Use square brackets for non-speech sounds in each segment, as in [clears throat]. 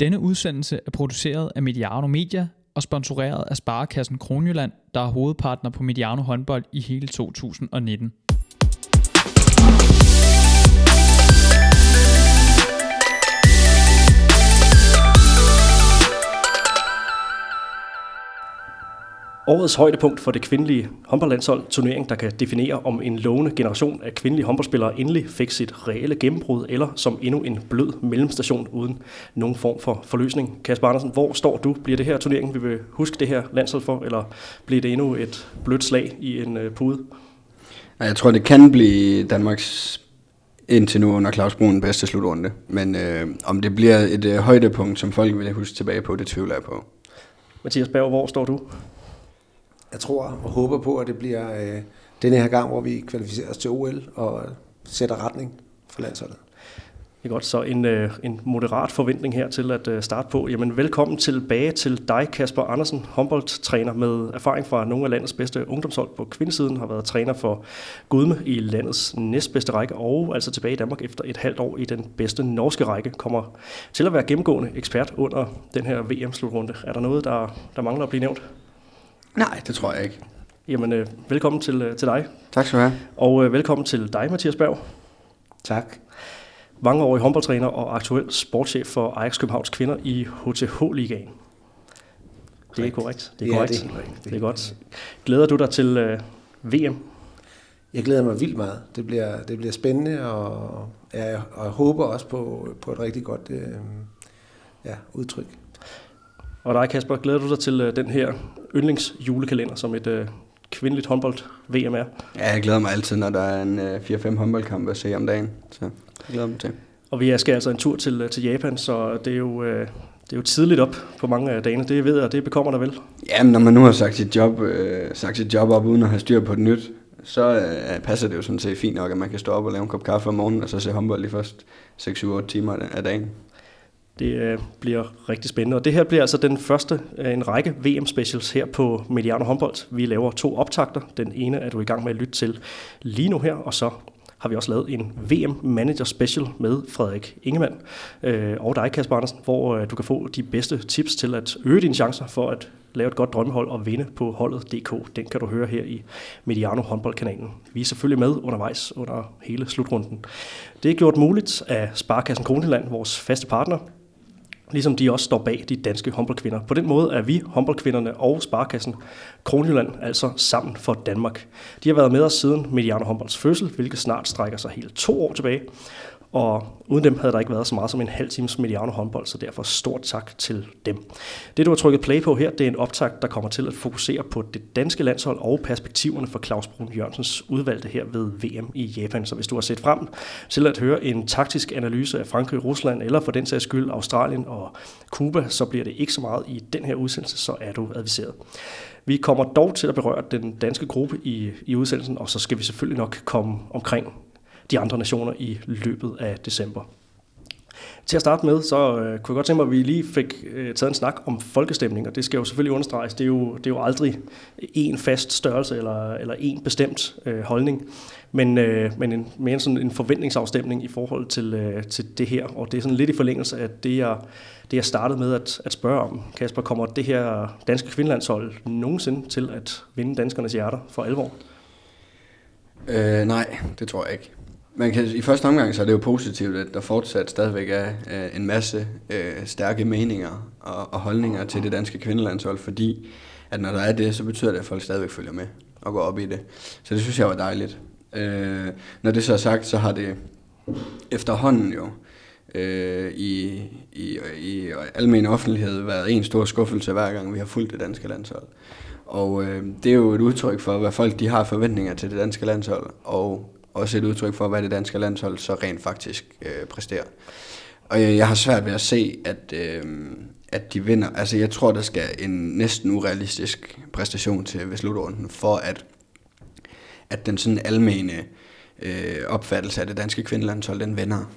Denne udsendelse er produceret af Mediano Media og sponsoreret af Sparekassen Kronjylland, der er hovedpartner på Mediano håndbold i hele 2019. Årets højdepunkt for det kvindelige håndboldlandshold, turnering, der kan definere om en lovende generation af kvindelige håndboldspillere endelig fik sit reelle gennembrud, eller som endnu en blød mellemstation uden nogen form for forløsning. Kasper Andersen, hvor står du? Bliver det her turneringen, vi vil huske det her landshold for, eller bliver det endnu et blødt slag i en uh, pude? Jeg tror, det kan blive Danmarks indtil nu under Claus Brun bedste slutrunde. Men øh, om det bliver et øh, højdepunkt, som folk vil huske tilbage på, det tvivler jeg på. Mathias Berg, hvor står du? Jeg tror og håber på, at det bliver øh, denne her gang, hvor vi kvalificerer os til OL og sætter retning for landsholdet. Det er godt, så en, øh, en moderat forventning her til at øh, starte på. Jamen velkommen tilbage til dig, Kasper Andersen, håndboldtræner med erfaring fra nogle af landets bedste ungdomshold på kvindesiden, har været træner for Gudme i landets næstbedste række, og altså tilbage i Danmark efter et halvt år i den bedste norske række, kommer til at være gennemgående ekspert under den her VM-slutrunde. Er der noget, der, der mangler at blive nævnt? Nej, det tror jeg ikke. Jamen, øh, velkommen til, øh, til dig. Tak skal du have. Og øh, velkommen til dig, Mathias Berg. Tak. Mangeårig håndboldtræner og aktuel sportschef for Ajax Københavns kvinder i HTH-ligaen. Det er korrekt. Det er Ja, korrekt. det er rigtigt. Det er godt. Glæder du dig til øh, VM? Jeg glæder mig vildt meget. Det bliver, det bliver spændende, og, ja, og jeg håber også på, på et rigtig godt øh, ja, udtryk. Og dig, Kasper, glæder du dig til øh, den her yndlingsjulekalender, som et øh, kvindeligt håndbold-VM er? Ja, jeg glæder mig altid, når der er en øh, 4-5 håndboldkampe at se om dagen. Så jeg glæder mig til. Og vi skal altså en tur til, øh, til Japan, så det er jo... Øh, det er jo tidligt op på mange af dagene, det ved jeg, og det bekommer dig vel. Jamen, når man nu har sagt sit job, øh, sagt sit job op uden at have styr på det nyt, så øh, passer det jo sådan set fint nok, at man kan stå op og lave en kop kaffe om morgenen, og så se håndbold de første 6-7-8 timer af dagen. Det øh, bliver rigtig spændende, og det her bliver altså den første af en række VM-specials her på Mediano Håndbold. Vi laver to optakter. Den ene er du i gang med at lytte til lige nu her, og så har vi også lavet en VM Manager Special med Frederik Ingemann øh, og dig, Kasper Andersen, hvor øh, du kan få de bedste tips til at øge dine chancer for at lave et godt drømmehold og vinde på holdet.dk. Den kan du høre her i Mediano håndboldkanalen. Vi er selvfølgelig med undervejs under hele slutrunden. Det er gjort muligt af Sparkassen Kronjylland, vores faste partner, ligesom de også står bag de danske håndboldkvinder. På den måde er vi, håndboldkvinderne og Sparkassen Kronjylland, altså sammen for Danmark. De har været med os siden Mediano Håndbolds fødsel, hvilket snart strækker sig helt to år tilbage. Og uden dem havde der ikke været så meget som en halv times Mediano håndbold, så derfor stort tak til dem. Det du har trykket play på her, det er en optag, der kommer til at fokusere på det danske landshold og perspektiverne for Claus Brun Jørgensens udvalgte her ved VM i Japan. Så hvis du har set frem til at høre en taktisk analyse af Frankrig, Rusland eller for den sags skyld Australien og Cuba, så bliver det ikke så meget i den her udsendelse, så er du adviseret. Vi kommer dog til at berøre den danske gruppe i, i udsendelsen, og så skal vi selvfølgelig nok komme omkring de andre nationer i løbet af december. Til at starte med, så øh, kunne jeg godt tænke mig, at vi lige fik øh, taget en snak om folkestemning, og det skal jo selvfølgelig understreges. Det er jo, det er jo aldrig en fast størrelse eller, eller en bestemt øh, holdning, men, øh, men en, mere sådan en forventningsafstemning i forhold til, øh, til det her, og det er sådan lidt i forlængelse af det, jeg, det, jeg startede med at, at spørge om. Kasper, kommer det her danske kvindelandshold nogensinde til at vinde danskernes hjerter for alvor? Øh, nej, det tror jeg ikke. Man kan, I første omgang så er det jo positivt, at der fortsat stadigvæk er øh, en masse øh, stærke meninger og, og holdninger til det danske kvindelandshold, fordi at når der er det, så betyder det, at folk stadigvæk følger med og går op i det. Så det synes jeg var dejligt. Øh, når det så er sagt, så har det efterhånden jo øh, i, i, i almen offentlighed været en stor skuffelse hver gang, vi har fulgt det danske landshold. Og øh, det er jo et udtryk for, hvad folk de har forventninger til det danske landshold, og også et udtryk for, hvad det danske landshold så rent faktisk øh, præsterer. Og jeg, jeg har svært ved at se, at, øh, at de vinder. Altså jeg tror, der skal en næsten urealistisk præstation til ved slutrunden, for at, at den sådan almene øh, opfattelse af det danske kvindelandshold, den vinder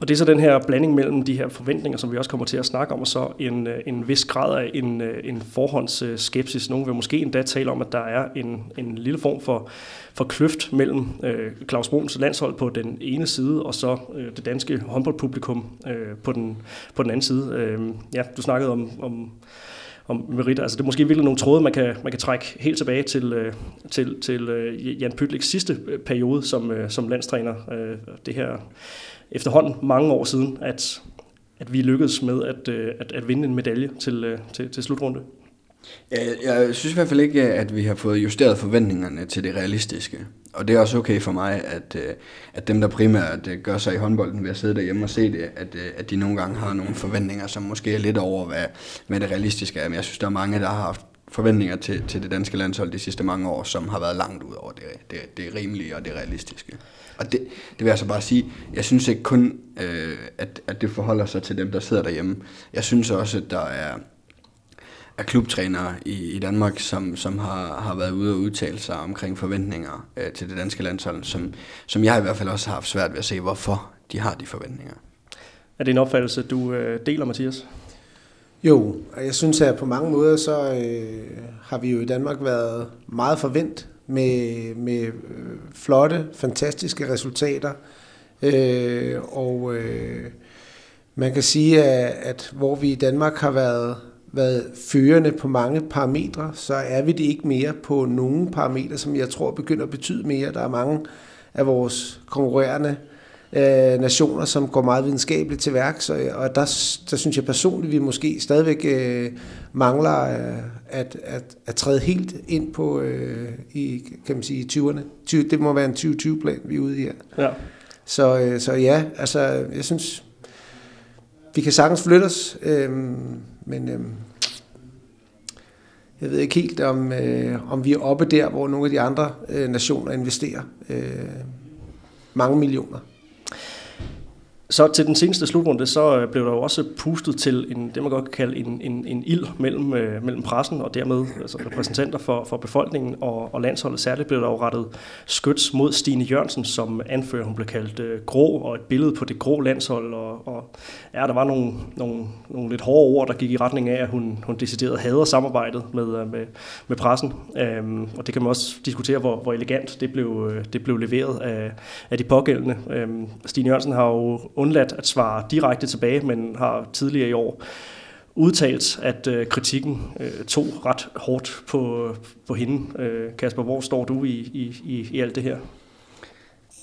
og det er så den her blanding mellem de her forventninger, som vi også kommer til at snakke om, og så en, øh, en vis grad af en, øh, en forhåndsskepsis. Nogle vil måske endda tale om, at der er en, en lille form for, for kløft mellem øh, Claus Bruns landshold på den ene side, og så øh, det danske håndboldpublikum øh, på, den, på den anden side. Øh, ja, du snakkede om, om om meritter. Altså det er måske virkelig nogle tråde, man kan, man kan trække helt tilbage til, øh, til, til øh, Jan Pytliks sidste periode som, som landstræner. Det her efterhånden mange år siden, at, at vi lykkedes med at, øh, at, at vinde en medalje til, øh, til, til slutrunde. Jeg, jeg synes i hvert fald ikke, at vi har fået justeret forventningerne til det realistiske. Og det er også okay for mig, at, øh, at dem, der primært gør sig i håndbolden ved at sidde derhjemme og se det, at, at de nogle gange har nogle forventninger, som måske er lidt over, hvad, hvad det realistiske er. Men jeg synes, der er mange, der har haft forventninger til, til det danske landshold de sidste mange år, som har været langt ud over det, det, det rimelige og det realistiske. Og det, det vil jeg så bare sige, jeg synes ikke kun, øh, at, at det forholder sig til dem, der sidder derhjemme. Jeg synes også, at der er, er klubtrænere i, i Danmark, som, som har, har været ude og udtale sig omkring forventninger øh, til det danske landshold, som, som jeg i hvert fald også har haft svært ved at se, hvorfor de har de forventninger. Er det en opfattelse, du øh, deler, Mathias? Jo, og jeg synes, at på mange måder, så øh, har vi jo i Danmark været meget forvent med, med øh, flotte, fantastiske resultater. Øh, og øh, man kan sige, at, at hvor vi i Danmark har været, været førende på mange parametre, så er vi det ikke mere på nogle parametre, som jeg tror begynder at betyde mere. Der er mange af vores konkurrerende øh, nationer, som går meget videnskabeligt til værk, så, og der, der synes jeg personligt, vi måske stadigvæk øh, mangler øh, at, at, at træde helt ind på øh, i, kan man sige, 20'erne. 20, det må være en 2020-plan, vi er ude i her. Ja. Så, øh, så ja, altså, jeg synes, vi kan sagtens flytte os, øh, men øh, jeg ved ikke helt, om, øh, om vi er oppe der, hvor nogle af de andre øh, nationer investerer øh, mange millioner. Så til den seneste slutrunde, så øh, blev der jo også pustet til en, det man godt kan kalde en, en, en ild mellem, øh, mellem pressen og dermed altså repræsentanter for, for befolkningen og, og landsholdet. Særligt blev der jo rettet skyts mod Stine Jørgensen, som anfører, hun blev kaldt øh, grå, og et billede på det grå landshold. Og, og ja, der var nogle, nogle, nogle lidt hårde ord, der gik i retning af, at hun, hun decideret hader samarbejdet med, øh, med, med pressen. Øhm, og det kan man også diskutere, hvor, hvor elegant det blev, øh, det blev leveret af, af de pågældende. Øhm, Stine Jørgensen har jo undladt at svare direkte tilbage, men har tidligere i år udtalt, at øh, kritikken øh, tog ret hårdt på, på hende. Øh, Kasper, hvor står du i, i, i, i alt det her?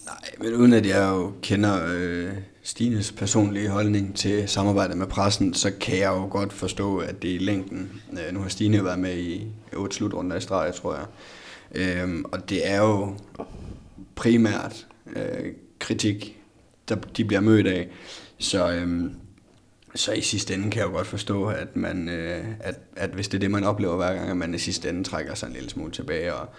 Nej, men uden at jeg jo kender øh, Stines personlige holdning til samarbejdet med pressen, så kan jeg jo godt forstå, at det er i længden. Øh, nu har Stine været med i otte slutrunder i streg, tror jeg. Øh, og det er jo primært øh, kritik der, de bliver mødt af. Så, øhm, så i sidste ende kan jeg jo godt forstå, at, man, øh, at, at hvis det er det, man oplever hver gang, at man i sidste ende trækker sig en lille smule tilbage og,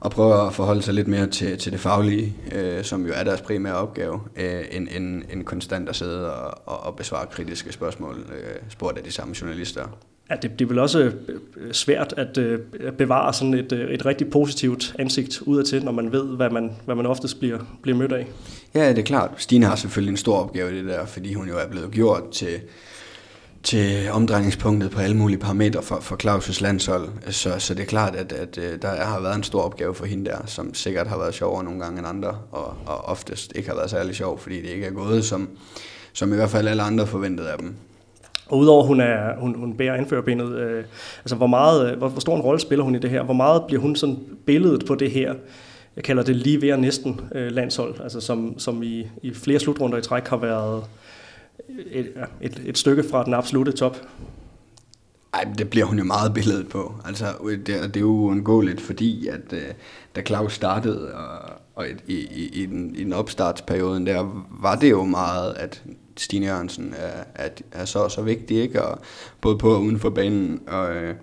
og prøver at forholde sig lidt mere til, til det faglige, øh, som jo er deres primære opgave, øh, end, end, end konstant at sidde og, og, og besvare kritiske spørgsmål, øh, spurgt af de samme journalister. Ja, det, det er vel også øh, øh, svært at øh, bevare sådan et, øh, et rigtig positivt ansigt udadtil, når man ved, hvad man, hvad man oftest bliver, bliver mødt af. Ja, det er klart. Stine har selvfølgelig en stor opgave i det der, fordi hun jo er blevet gjort til, til omdrejningspunktet på alle mulige parametre for, for Claus' landshold. Så, så det er klart, at, at der har været en stor opgave for hende der, som sikkert har været sjovere nogle gange end andre, og, og oftest ikke har været særlig sjov, fordi det ikke er gået, som, som i hvert fald alle andre forventede af dem. Og udover hun, er, hun, hun bærer anførerbindet, øh, altså hvor, meget, øh, hvor, hvor stor en rolle spiller hun i det her? Hvor meget bliver hun sådan billedet på det her, jeg kalder det lige ved næsten øh, landshold, altså som, som i, i flere slutrunder i træk har været et, et, et stykke fra den absolute top? Ej, det bliver hun jo meget billedet på. Altså, øh, det, det er jo uundgåeligt, fordi at øh, da Claus startede, og, og i, i, i, den, i den opstartsperioden der, var det jo meget, at Stine Jørgensen er, er, er så så vigtig, ikke? Og både på og uden for banen. Og, øh,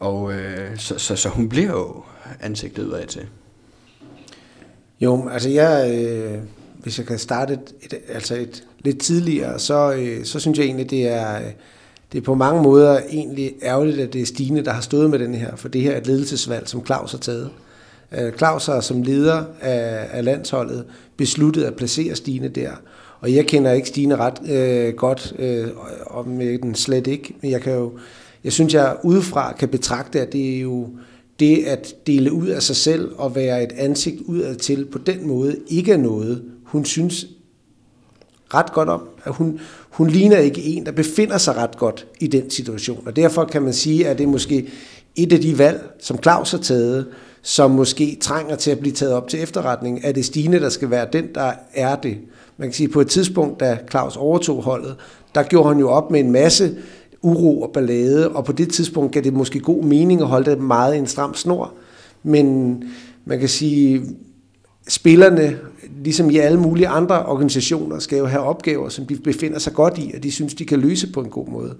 og øh, så, så, så hun bliver jo ansigtet udad til. Jo, altså jeg, øh, hvis jeg kan starte et, et, altså et lidt tidligere, så, øh, så synes jeg egentlig, det er, det er på mange måder egentlig ærgerligt, at det er Stine, der har stået med den her, for det her er et ledelsesvalg, som Claus har taget. Øh, Øh, Claus har som leder af, af landsholdet besluttet at placere Stine der, Og jeg kender ikke Stine ret øh, godt, øh, og med den slet ikke, men jeg kan jo, jeg synes, jeg udefra kan betragte, at det er jo det at dele ud af sig selv og være et ansigt udad til på den måde, ikke er noget, hun synes ret godt om. At hun, hun ligner ikke en, der befinder sig ret godt i den situation. Og derfor kan man sige, at det er måske et af de valg, som Claus har taget, som måske trænger til at blive taget op til efterretning. Er det Stine, der skal være den, der er det? Man kan sige, at på et tidspunkt, da Claus overtog holdet, der gjorde han jo op med en masse uro og ballade, og på det tidspunkt gav det måske god mening at holde det meget i en stram snor. Men man kan sige, spillerne, ligesom i alle mulige andre organisationer, skal jo have opgaver, som de befinder sig godt i, og de synes, de kan løse på en god måde.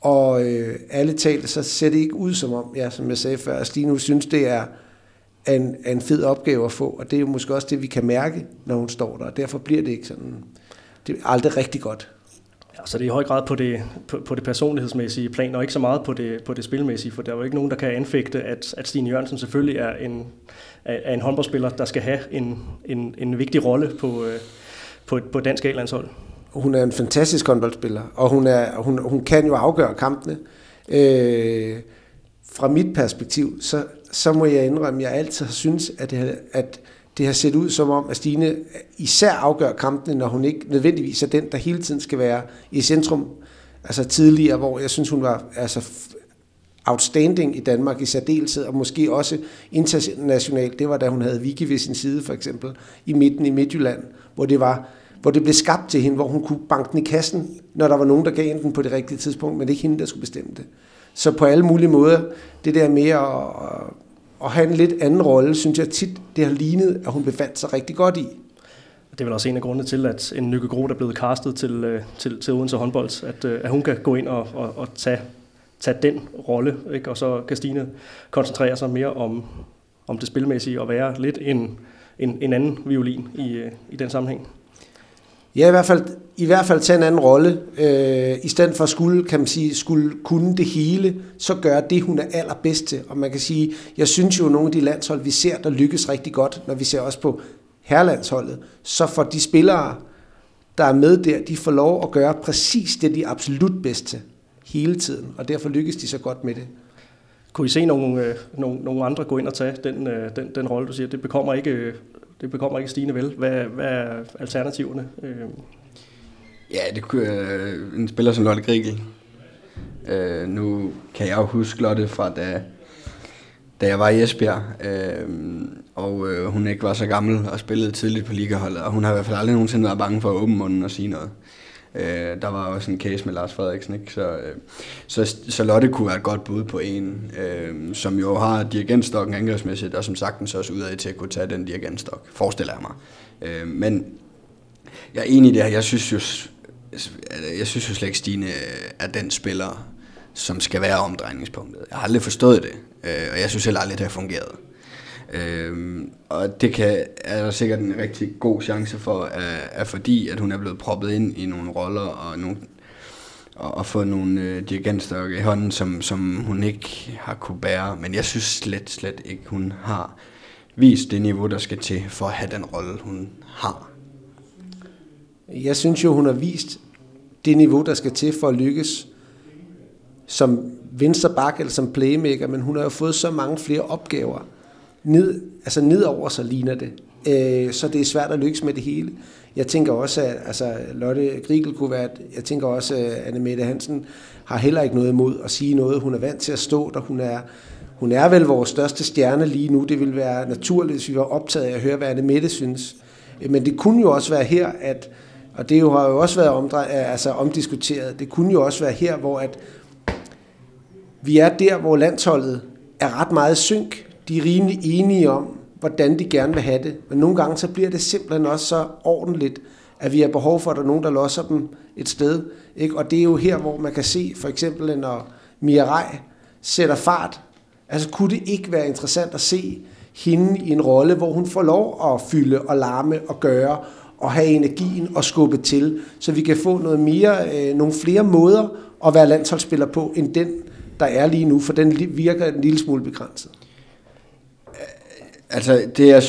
Og øh, alle talt, så ser det ikke ud som om, ja, som jeg sagde før, at Stine synes, det er en, en fed opgave at få, og det er jo måske også det, vi kan mærke, når hun står der, og derfor bliver det ikke sådan, det er aldrig rigtig godt. Ja, så det er i høj grad på det, på, på det personlighedsmæssige plan, og ikke så meget på det, på det spilmæssige, for der er jo ikke nogen, der kan anfægte, at, at Stine Jørgensen selvfølgelig er en, er en håndboldspiller, der skal have en, en, en vigtig rolle på, øh, på, på dansk A-landshold. Hun er en fantastisk håndboldspiller, og hun, er, hun, hun kan jo afgøre kampene. Øh, fra mit perspektiv, så, så må jeg indrømme, at jeg altid har syntes, at det, at det har set ud som om, at Stine især afgør kampene, når hun ikke nødvendigvis er den, der hele tiden skal være i centrum. Altså tidligere, hvor jeg synes, hun var altså, outstanding i Danmark i særdeleshed, og måske også internationalt. Det var da hun havde Vicky ved sin side, for eksempel, i midten i Midtjylland, hvor det var hvor det blev skabt til hende, hvor hun kunne banke den i kassen, når der var nogen, der gav den på det rigtige tidspunkt, men det er ikke hende, der skulle bestemme det. Så på alle mulige måder, det der med at, at have en lidt anden rolle, synes jeg tit, det har lignet, at hun befandt sig rigtig godt i. Det er vel også en af grundene til, at en Nykke Groth er blevet castet til, øh, til, til Odense håndbold, at, øh, at hun kan gå ind og, og, og tage, tage den rolle, ikke? og så kan Stine koncentrere sig mere om, om det spilmæssige og være lidt en, en, en anden violin i, øh, i den sammenhæng. Ja, i hvert fald, i hvert fald tage en anden rolle. Øh, I stedet for at skulle, kan man sige, skulle kunne det hele, så gør det, hun er allerbedst til. Og man kan sige, jeg synes jo, at nogle af de landshold, vi ser, der lykkes rigtig godt, når vi ser også på herrelandsholdet, så for de spillere, der er med der, de får lov at gøre præcis det, de er absolut bedst til hele tiden. Og derfor lykkes de så godt med det. Kunne I se nogle, øh, nogle, nogle andre gå ind og tage den, øh, den, den rolle, du siger? Det bekommer ikke øh, det bekommer ikke Stine vel. Hvad, hvad er alternativerne? Øh. Ja, det kunne øh, en spiller som Lotte Grigel. Øh, nu kan jeg jo huske Lotte fra da, da jeg var i Esbjerg, øh, og øh, hun ikke var så gammel og spillede tidligt på ligaholdet, og hun har i hvert fald aldrig nogensinde været bange for at åbne munden og sige noget. Øh, Øh, der var også en case med Lars Frederiksen, ikke? Så, øh, så, så Lotte kunne være et godt bud på en, øh, som jo har dirigentstokken angrebsmæssigt, og som sagtens også udad til at kunne tage den dirigentstok, forestiller jeg mig. Øh, men jeg er enig i det her. Jeg synes jo, altså, jeg synes jo slet ikke, Stine øh, er den spiller, som skal være omdrejningspunktet. Jeg har aldrig forstået det, øh, og jeg synes heller aldrig, det har fungeret. Øhm, og det kan, er der sikkert en rigtig god chance for, at, at fordi at hun er blevet proppet ind i nogle roller og, nogle, og, og få nogle øh, dirigentstokke i hånden, som, som hun ikke har kunne bære. Men jeg synes slet, slet ikke, hun har vist det niveau, der skal til for at have den rolle, hun har. Jeg synes jo, hun har vist det niveau, der skal til for at lykkes som venstre bak eller som playmaker, men hun har jo fået så mange flere opgaver, ned, altså nedover så ligner det. Øh, så det er svært at lykkes med det hele. Jeg tænker også, at altså, Lotte Grigel kunne være, jeg tænker også, at Anne Mette Hansen har heller ikke noget imod at sige noget. Hun er vant til at stå der. Hun er, hun er vel vores største stjerne lige nu. Det vil være naturligt, hvis vi var optaget af at høre, hvad Anne Mette synes. Øh, men det kunne jo også være her, at, og det jo har jo også været omdre, øh, altså omdiskuteret, det kunne jo også være her, hvor at vi er der, hvor landsholdet er ret meget synk de er rimelig enige om, hvordan de gerne vil have det. Men nogle gange så bliver det simpelthen også så ordentligt, at vi har behov for, at der er nogen, der losser dem et sted. Ikke? Og det er jo her, hvor man kan se, for eksempel når Mirai sætter fart, altså kunne det ikke være interessant at se hende i en rolle, hvor hun får lov at fylde og larme og gøre, og have energien og skubbe til, så vi kan få noget mere, øh, nogle flere måder at være landsholdsspiller på, end den, der er lige nu, for den virker en lille smule begrænset. Altså, det er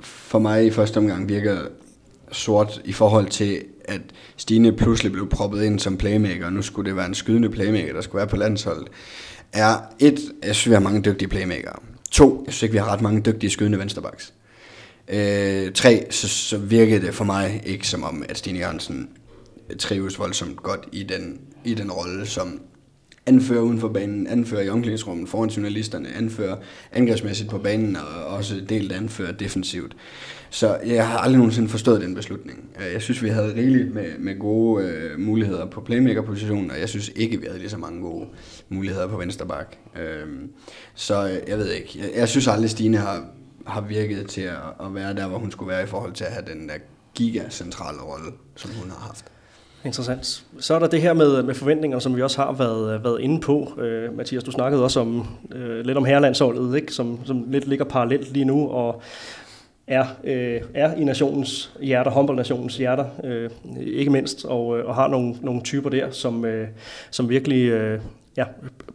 for mig i første omgang virker sort i forhold til, at Stine pludselig blev proppet ind som playmaker, og nu skulle det være en skydende playmaker, der skulle være på landsholdet, er et, jeg synes, vi har mange dygtige playmakere. To, jeg synes ikke, vi har ret mange dygtige skydende vensterbaks. Øh, tre, så, så virkede det for mig ikke som om, at Stine Jørgensen trives voldsomt godt i den, i den rolle, som anfører uden for banen, anfører i omklædningsrummet foran journalisterne, anfører angrebsmæssigt på banen og også delt anfører defensivt. Så jeg har aldrig nogensinde forstået den beslutning. Øh, jeg synes, vi havde rigeligt med, med gode øh, muligheder på playmaker-positionen, og jeg synes ikke, vi havde lige så mange gode muligheder på venstre bak. Øhm, så øh, jeg ved ikke. Jeg, jeg synes aldrig, Stine har, har virket til at, at være der, hvor hun skulle være i forhold til at have den der gigacentrale rolle, som hun har haft. Interessant. Så er der det her med, med forventninger, som vi også har været, været inde på. Øh, Mathias, du snakkede også om, øh, lidt om herrelandsholdet, ikke? Som, som lidt ligger parallelt lige nu, og er, øh, er i nationens hjerter, håndboldnationens hjerter, øh, ikke mindst, og, øh, og har nogle, nogle typer der, som, øh, som virkelig øh, ja,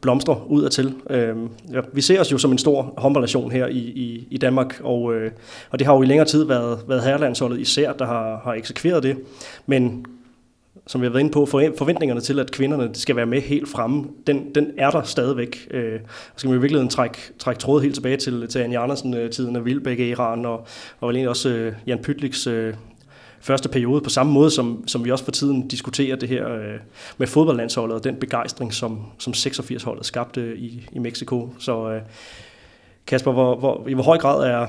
blomstrer ud af til. Øh, ja, vi ser os jo som en stor håndboldnation her i, i, i Danmark, og, øh, og det har jo i længere tid været, været herrelandsholdet især, der har, har eksekveret det. Men som vi har været inde på, forventningerne til, at kvinderne skal være med helt fremme, den, den er der stadigvæk. Øh, skal man i virkeligheden trække, trække tråd helt tilbage til, til Anja Andersen-tiden af Vildbæk Iran, og, og vel egentlig også øh, Jan Pytliks øh, første periode, på samme måde som, som vi også for tiden diskuterer det her øh, med fodboldlandsholdet, og den begejstring, som, som 86-holdet skabte øh, i, i Mexico. Så øh, Kasper, hvor, hvor, i hvor høj grad er,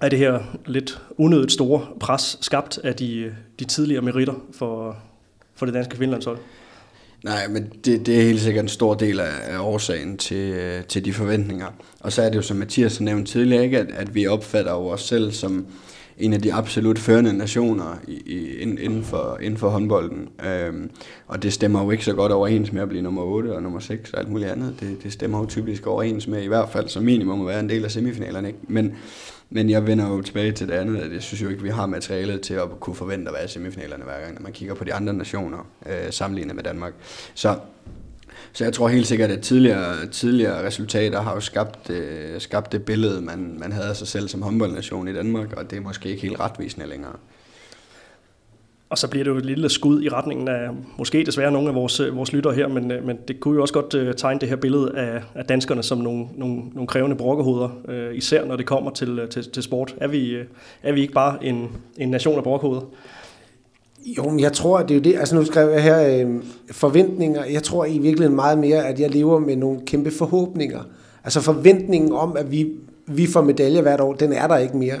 er det her lidt unødigt store pres skabt af de, øh, de tidligere meritter for, for det danske kvindelandshold? Nej, men det, det er helt sikkert en stor del af, af årsagen til, øh, til de forventninger. Og så er det jo, som Mathias har nævnt tidligere, ikke, at, at vi opfatter jo os selv som en af de absolut førende nationer i, i, inden, for, inden for håndbolden. Øhm, og det stemmer jo ikke så godt overens med at blive nummer 8 og nummer 6 og alt muligt andet. Det, det stemmer jo typisk overens med i hvert fald som minimum at være en del af semifinalerne. Ikke? Men, men jeg vender jo tilbage til det andet, at jeg synes jo ikke, vi har materialet til at kunne forvente at være i semifinalerne hver gang, når man kigger på de andre nationer øh, sammenlignet med Danmark. Så så jeg tror helt sikkert, at tidligere, tidligere resultater har jo skabt, øh, skabt det billede, man, man havde af sig selv som håndboldnation i Danmark, og det er måske ikke helt retvisende længere. Og så bliver det jo et lille skud i retningen af måske desværre nogle af vores, øh, vores lyttere her, men, øh, men det kunne jo også godt uh, tegne det her billede af, af danskerne som nogle, nogle, nogle krævende brokkehoveder, uh, især når det kommer til, til, til sport. Er vi, uh, er vi ikke bare en, en nation af brokkehoveder? Jo, men jeg tror, at det er jo det. Altså nu skrev jeg her øh, forventninger. Jeg tror i virkeligheden meget mere, at jeg lever med nogle kæmpe forhåbninger. Altså forventningen om, at vi, vi får medaljer hvert år, den er der ikke mere.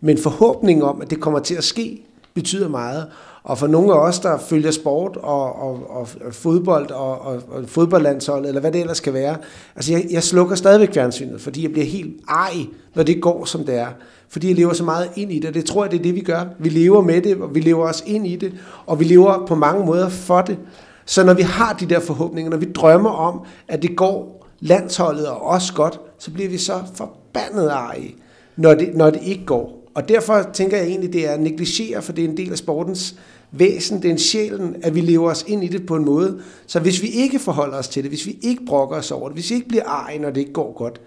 Men forhåbningen om, at det kommer til at ske, betyder meget. Og for nogle af os, der følger sport og, og, og fodbold og, og, og fodboldlandshold, eller hvad det ellers skal være, altså jeg, jeg slukker stadigvæk fjernsynet, fordi jeg bliver helt ej, når det går, som det er. Fordi jeg lever så meget ind i det, og det tror jeg, det er det, vi gør. Vi lever med det, og vi lever også ind i det, og vi lever på mange måder for det. Så når vi har de der forhåbninger, når vi drømmer om, at det går landsholdet og os godt, så bliver vi så forbandet ej, når det, når det ikke går. Og derfor tænker jeg egentlig, det er at negligere, for det er en del af sportens væsen, det er en sjælen, at vi lever os ind i det på en måde. Så hvis vi ikke forholder os til det, hvis vi ikke brokker os over det, hvis vi ikke bliver ej, når det ikke går godt,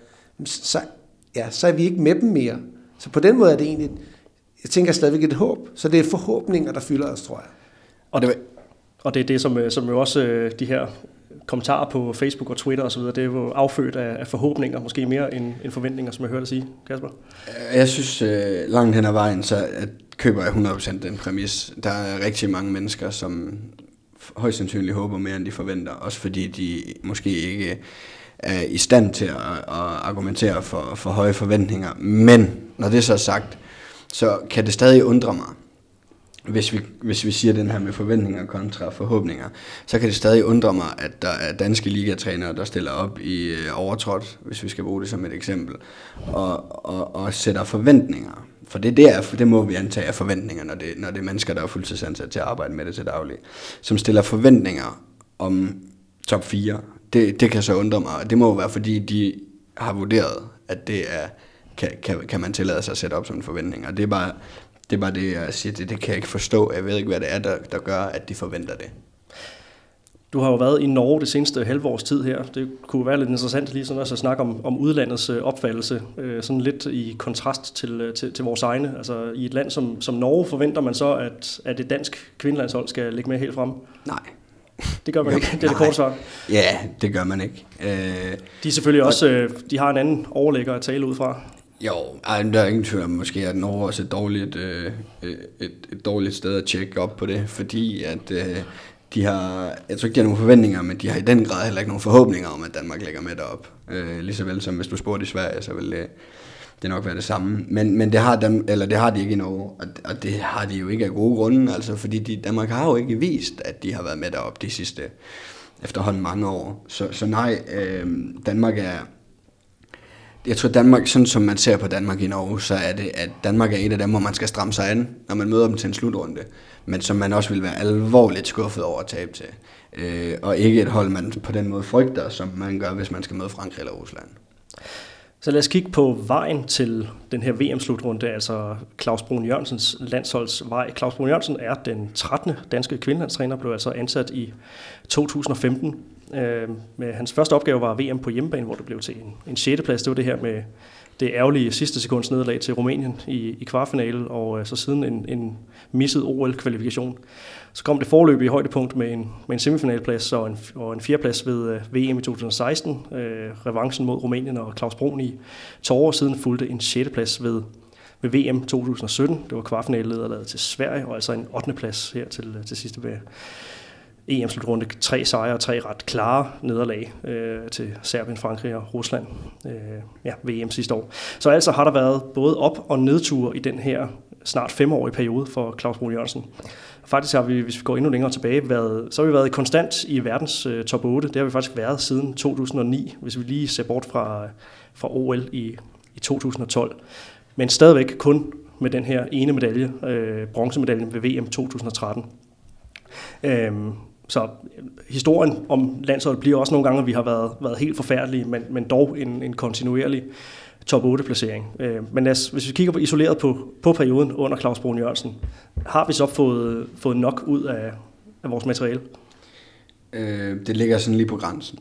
så, ja, så er vi ikke med dem mere. Så på den måde er det egentlig, jeg tænker stadigvæk et håb. Så det er forhåbninger, der fylder os, tror jeg. Og det, og det er det, som, øh, som jo også øh, de her kommentarer på Facebook og Twitter osv., det er jo affødt af, af forhåbninger, måske mere end, end forventninger, som jeg hørte dig sige, Kasper. Jeg synes øh, langt hen ad vejen, så at køber jeg 100% den præmis. Der er rigtig mange mennesker, som højst sandsynligt håber mere, end de forventer, også fordi de måske ikke er i stand til at, at argumentere for, for høje forventninger. Men når det så er sagt, så kan det stadig undre mig, hvis vi, hvis vi siger den her med forventninger kontra forhåbninger, så kan det stadig undre mig, at der er danske ligatrænere, der stiller op i øh, overtrådt, hvis vi skal bruge det som et eksempel, og, og, og sætter forventninger. For det, det, er, for det må vi antage er forventninger, når det, når det er mennesker, der er fuldtidsansat til at arbejde med det til daglig, som stiller forventninger om top 4. Det, det kan så undre mig, og det må jo være, fordi de har vurderet, at det er, kan, kan, kan man tillade sig at sætte op som en forventning. Og det er bare, det er bare det, jeg siger, det, det kan jeg ikke forstå. Jeg ved ikke, hvad det er, der, der gør, at de forventer det. Du har jo været i Norge det seneste halve års tid her. Det kunne være lidt interessant lige sådan også at snakke om, om udlandets øh, opfattelse, øh, sådan lidt i kontrast til, øh, til, til vores egne. Altså i et land som, som Norge forventer man så, at, at et dansk kvindelandshold skal ligge med helt frem. Nej. Det gør man jo, ikke, det er det korte svar. Ja, det gør man ikke. Øh, de er selvfølgelig også, de har en anden overlægger at tale ud fra. Jo, ej, der er ingen tvivl om, måske at Norge også et dårligt, øh, øh, et, et dårligt sted at tjekke op på det, fordi at øh, de har, jeg tror ikke, de har nogen forventninger, men de har i den grad heller ikke nogen forhåbninger om, at Danmark ligger med derop. Øh, lige så vel som hvis du spurgte i Sverige, så vil det, det nok være det samme. Men, men det, har dem, eller det har de ikke i Norge, og, og det har de jo ikke af gode grunde, altså, fordi de, Danmark har jo ikke vist, at de har været med derop de sidste efterhånden mange år. Så, så nej, øh, Danmark er, jeg tror Danmark, sådan som man ser på Danmark i Norge, så er det, at Danmark er et af dem, hvor man skal stramme sig an, når man møder dem til en slutrunde. Men som man også vil være alvorligt skuffet over at tabe til. Øh, og ikke et hold, man på den måde frygter, som man gør, hvis man skal møde Frankrig eller Rusland. Så lad os kigge på vejen til den her VM-slutrunde, altså Claus Brun Jørgensens landsholdsvej. Claus Brun Jørgensen er den 13. danske kvindelandstræner, blev altså ansat i 2015 Øh, med hans første opgave var VM på hjemmebane, hvor det blev til en, en 6. plads. Det var det her med det ærgerlige sidste sekunds nederlag til Rumænien i, i kvartfinale, og øh, så siden en, en misset OL-kvalifikation. Så kom det forløb i højdepunkt med en, med en semifinalplads og en, og en fjerdeplads ved øh, VM i 2016. Øh, revancen mod Rumænien og Claus Brun i to år siden fulgte en 6. plads ved, ved VM 2017. Det var kvartfinale til Sverige, og altså en 8. plads her til, øh, til sidste ved EM-slutrunde tre sejre og tre ret klare nederlag øh, til Serbien, Frankrig og Rusland øh, ja, VM sidste år. Så altså har der været både op- og nedture i den her snart femårige periode for Claus Brun Jørgensen. Faktisk har vi, hvis vi går endnu længere tilbage, været, så har vi været konstant i verdens øh, top 8. Det har vi faktisk været siden 2009, hvis vi lige ser bort fra, fra OL i, i 2012. Men stadigvæk kun med den her ene medalje, øh, bronzemedaljen ved VM 2013. Øhm, så øh, historien om landsholdet bliver også nogle gange, at vi har været, været helt forfærdelige, men, men dog en, en kontinuerlig top 8-placering. Øh, men lad hvis vi kigger på isoleret på, på perioden under Claus Brun Jørgensen, har vi så fået, fået nok ud af, af vores materiale? Øh, det ligger sådan lige på grænsen.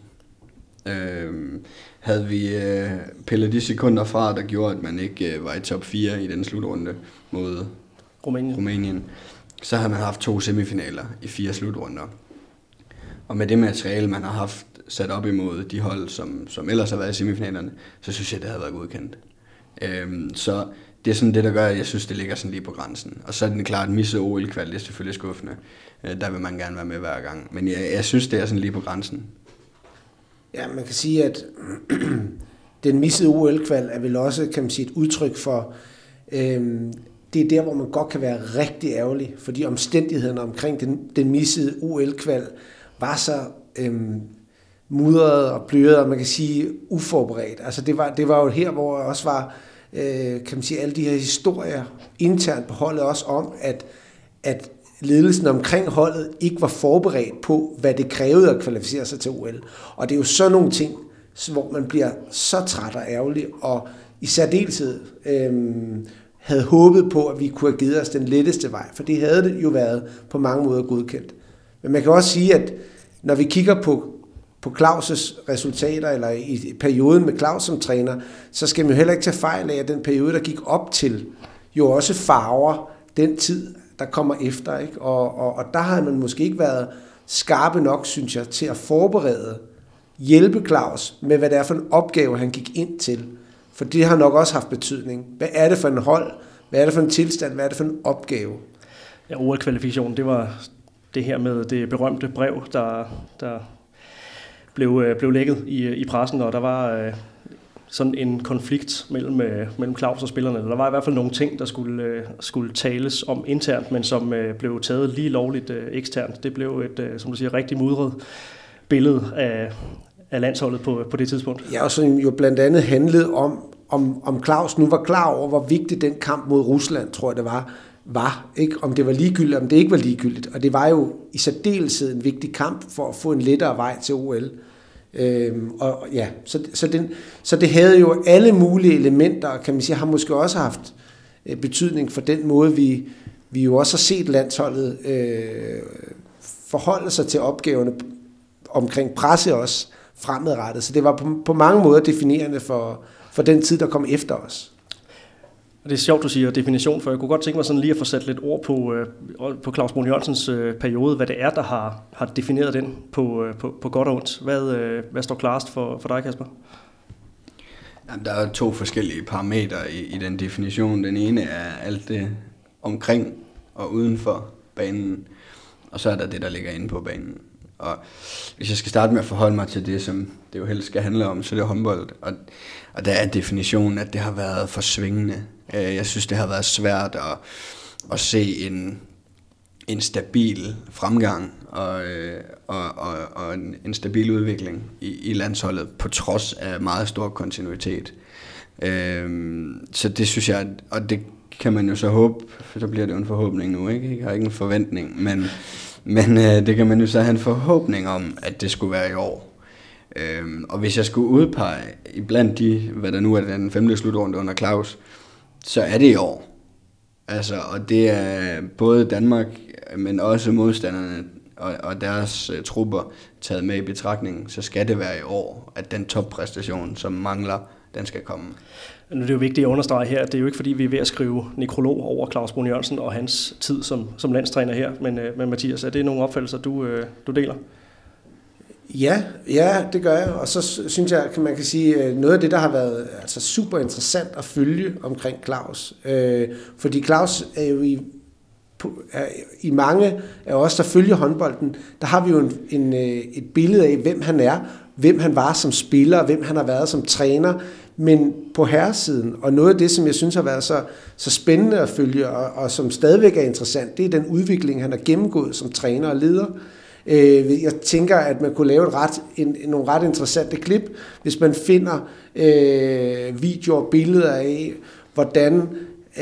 Øh, havde vi øh, pillet de sekunder fra, der gjorde, at man ikke øh, var i top 4 i den slutrunde mod Rumænien. Rumænien, så havde man haft to semifinaler i fire slutrunder. Og med det materiale, man har haft sat op imod de hold, som, som ellers har været i semifinalerne, så synes jeg, det havde været godkendt. Øhm, så det er sådan det, der gør, at jeg synes, det ligger sådan lige på grænsen. Og så er den klart, misse OL-kval, det er selvfølgelig skuffende. Øh, der vil man gerne være med hver gang. Men jeg, jeg synes, det er sådan lige på grænsen. Ja, man kan sige, at [clears throat] den missede OL-kval er vel også, kan man sige, et udtryk for, øhm, det er der, hvor man godt kan være rigtig ærgerlig, fordi omstændighederne omkring den, den missede OL-kval var så øhm, mudret og bløret, og man kan sige uforberedt. Altså det var, det var jo her, hvor også var, øh, kan man sige, alle de her historier internt på holdet også om, at, at ledelsen omkring holdet ikke var forberedt på, hvad det krævede at kvalificere sig til OL. Og det er jo sådan nogle ting, hvor man bliver så træt og ærgerlig, og i særdeleshed øh, havde håbet på, at vi kunne have givet os den letteste vej, for det havde det jo været på mange måder godkendt. Men man kan også sige, at når vi kigger på, på Claus' resultater, eller i perioden med Claus som træner, så skal man jo heller ikke tage fejl af, at den periode, der gik op til, jo også farver den tid, der kommer efter. Ikke? Og, og, og der har man måske ikke været skarpe nok, synes jeg, til at forberede, hjælpe Claus med, hvad det er for en opgave, han gik ind til. For det har nok også haft betydning. Hvad er det for en hold? Hvad er det for en tilstand? Hvad er det for en opgave? Ja, OL-kvalifikationen, det var, det her med det berømte brev, der, der blev, øh, blev lækket i, øh, i pressen, og der var øh, sådan en konflikt mellem, mellem Claus og spillerne. Der var i hvert fald nogle ting, der skulle, skulle tales om internt, men som blev taget lige lovligt eksternt. Det blev et, som du siger, rigtig mudret billede af, af landsholdet på, på det tidspunkt. Ja, og som jo blandt andet handlede om, om, om Claus nu var klar over, hvor vigtig den kamp mod Rusland, tror jeg det var, var. Ikke? Om det var ligegyldigt, om det ikke var ligegyldigt. Og det var jo i særdeleshed en vigtig kamp for at få en lettere vej til OL. Øhm, og ja, så, så, den, så det havde jo alle mulige elementer, kan man sige, har måske også haft øh, betydning for den måde, vi, vi jo også har set landsholdet øh, forholde sig til opgaverne omkring presse også fremadrettet. Så det var på, på mange måder definerende for, for den tid, der kom efter os. Det er sjovt, du siger definition, for jeg kunne godt tænke mig sådan lige at få sat lidt ord på, øh, på Claus Brun Jørgensens øh, periode, hvad det er, der har, har defineret den på, øh, på, på godt og ondt. Hvad, øh, hvad står klarest for, for dig, Kasper? Jamen, der er to forskellige parametre i, i den definition. Den ene er alt det omkring og uden for banen, og så er der det, der ligger inde på banen. Og hvis jeg skal starte med at forholde mig til det, som det jo helst skal handle om, så er det håndbold. Og, og der er definitionen, at det har været for svingende. Øh, jeg synes, det har været svært at, at se en, en stabil fremgang og, øh, og, og, og en, en stabil udvikling i, i landsholdet, på trods af meget stor kontinuitet. Øhm, så det synes jeg, og det kan man jo så håbe, for så bliver det jo en forhåbning nu, ikke? Jeg har ikke en forventning, men, men øh, det kan man jo så have en forhåbning om, at det skulle være i år. Øhm, og hvis jeg skulle udpege blandt de, hvad der nu er den femte slutrunde under Claus, så er det i år. Altså, og det er både Danmark, men også modstanderne og, og deres uh, trupper taget med i betragtning, så skal det være i år, at den toppræstation, som mangler, den skal komme. Nu er det jo vigtigt at understrege her, at det er jo ikke fordi, vi er ved at skrive nekrolog over Claus Brun Jørgensen og hans tid som, som landstræner her, men, uh, men Mathias, er det nogle opfattelser, du, uh, du deler? Ja, ja, det gør jeg. Og så synes jeg, kan man kan sige, øh, noget af det, der har været altså super interessant at følge omkring Claus. Øh, fordi Claus er jo i, er, i mange af os, der følger håndbolden, der har vi jo en, en, øh, et billede af, hvem han er, hvem han var som spiller, hvem han har været som træner, men på herresiden, og noget af det, som jeg synes har været så, så spændende at følge, og, og som stadigvæk er interessant, det er den udvikling, han har gennemgået som træner og leder. Øh, Øh, jeg tænker, at man kunne lave et ret, en, nogle ret interessante klip, hvis man finder øh, videoer og billeder af, hvordan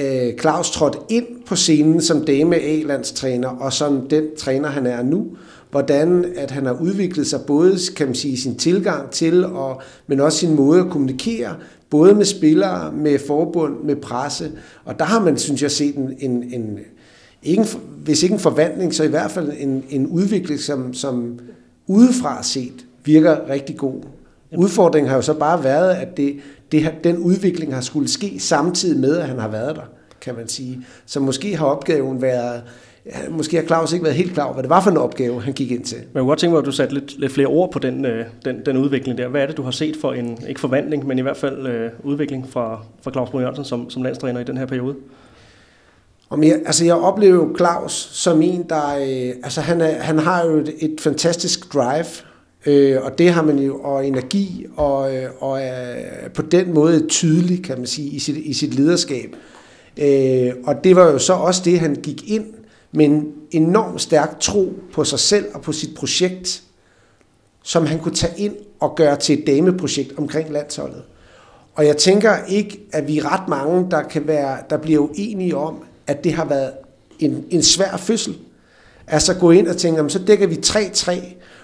øh, Claus trådte ind på scenen som dame A-landstræner, og som den træner, han er nu. Hvordan at han har udviklet sig både kan man sige, sin tilgang til, og, men også sin måde at kommunikere, både med spillere, med forbund, med presse. Og der har man, synes jeg, set en, en, en ikke, hvis ikke en forvandling, så i hvert fald en, en udvikling, som, som udefra set virker rigtig god. Udfordringen har jo så bare været, at det, det, den udvikling har skulle ske samtidig med, at han har været der, kan man sige. Så måske har opgaven været, måske har Claus ikke været helt klar over, hvad det var for en opgave, han gik ind til. Men jeg kunne godt tænke mig, at du satte lidt, lidt flere ord på den, øh, den, den udvikling der. Hvad er det, du har set for en, ikke forvandling, men i hvert fald øh, udvikling fra, fra Claus Brun Jørgensen som, som landstræner i den her periode? Om jeg, altså jeg oplever jo Claus som en, der... Øh, altså han, er, han har jo et, et fantastisk drive, øh, og det har man jo, og energi, og, øh, og er på den måde tydelig, kan man sige, i sit, i sit lederskab. Øh, og det var jo så også det, han gik ind med en enorm stærk tro på sig selv og på sit projekt, som han kunne tage ind og gøre til et dameprojekt omkring landsholdet. Og jeg tænker ikke, at vi er ret mange, der, kan være, der bliver uenige om, at det har været en, en svær fødsel. Altså gå ind og tænke, så dækker vi 3-3,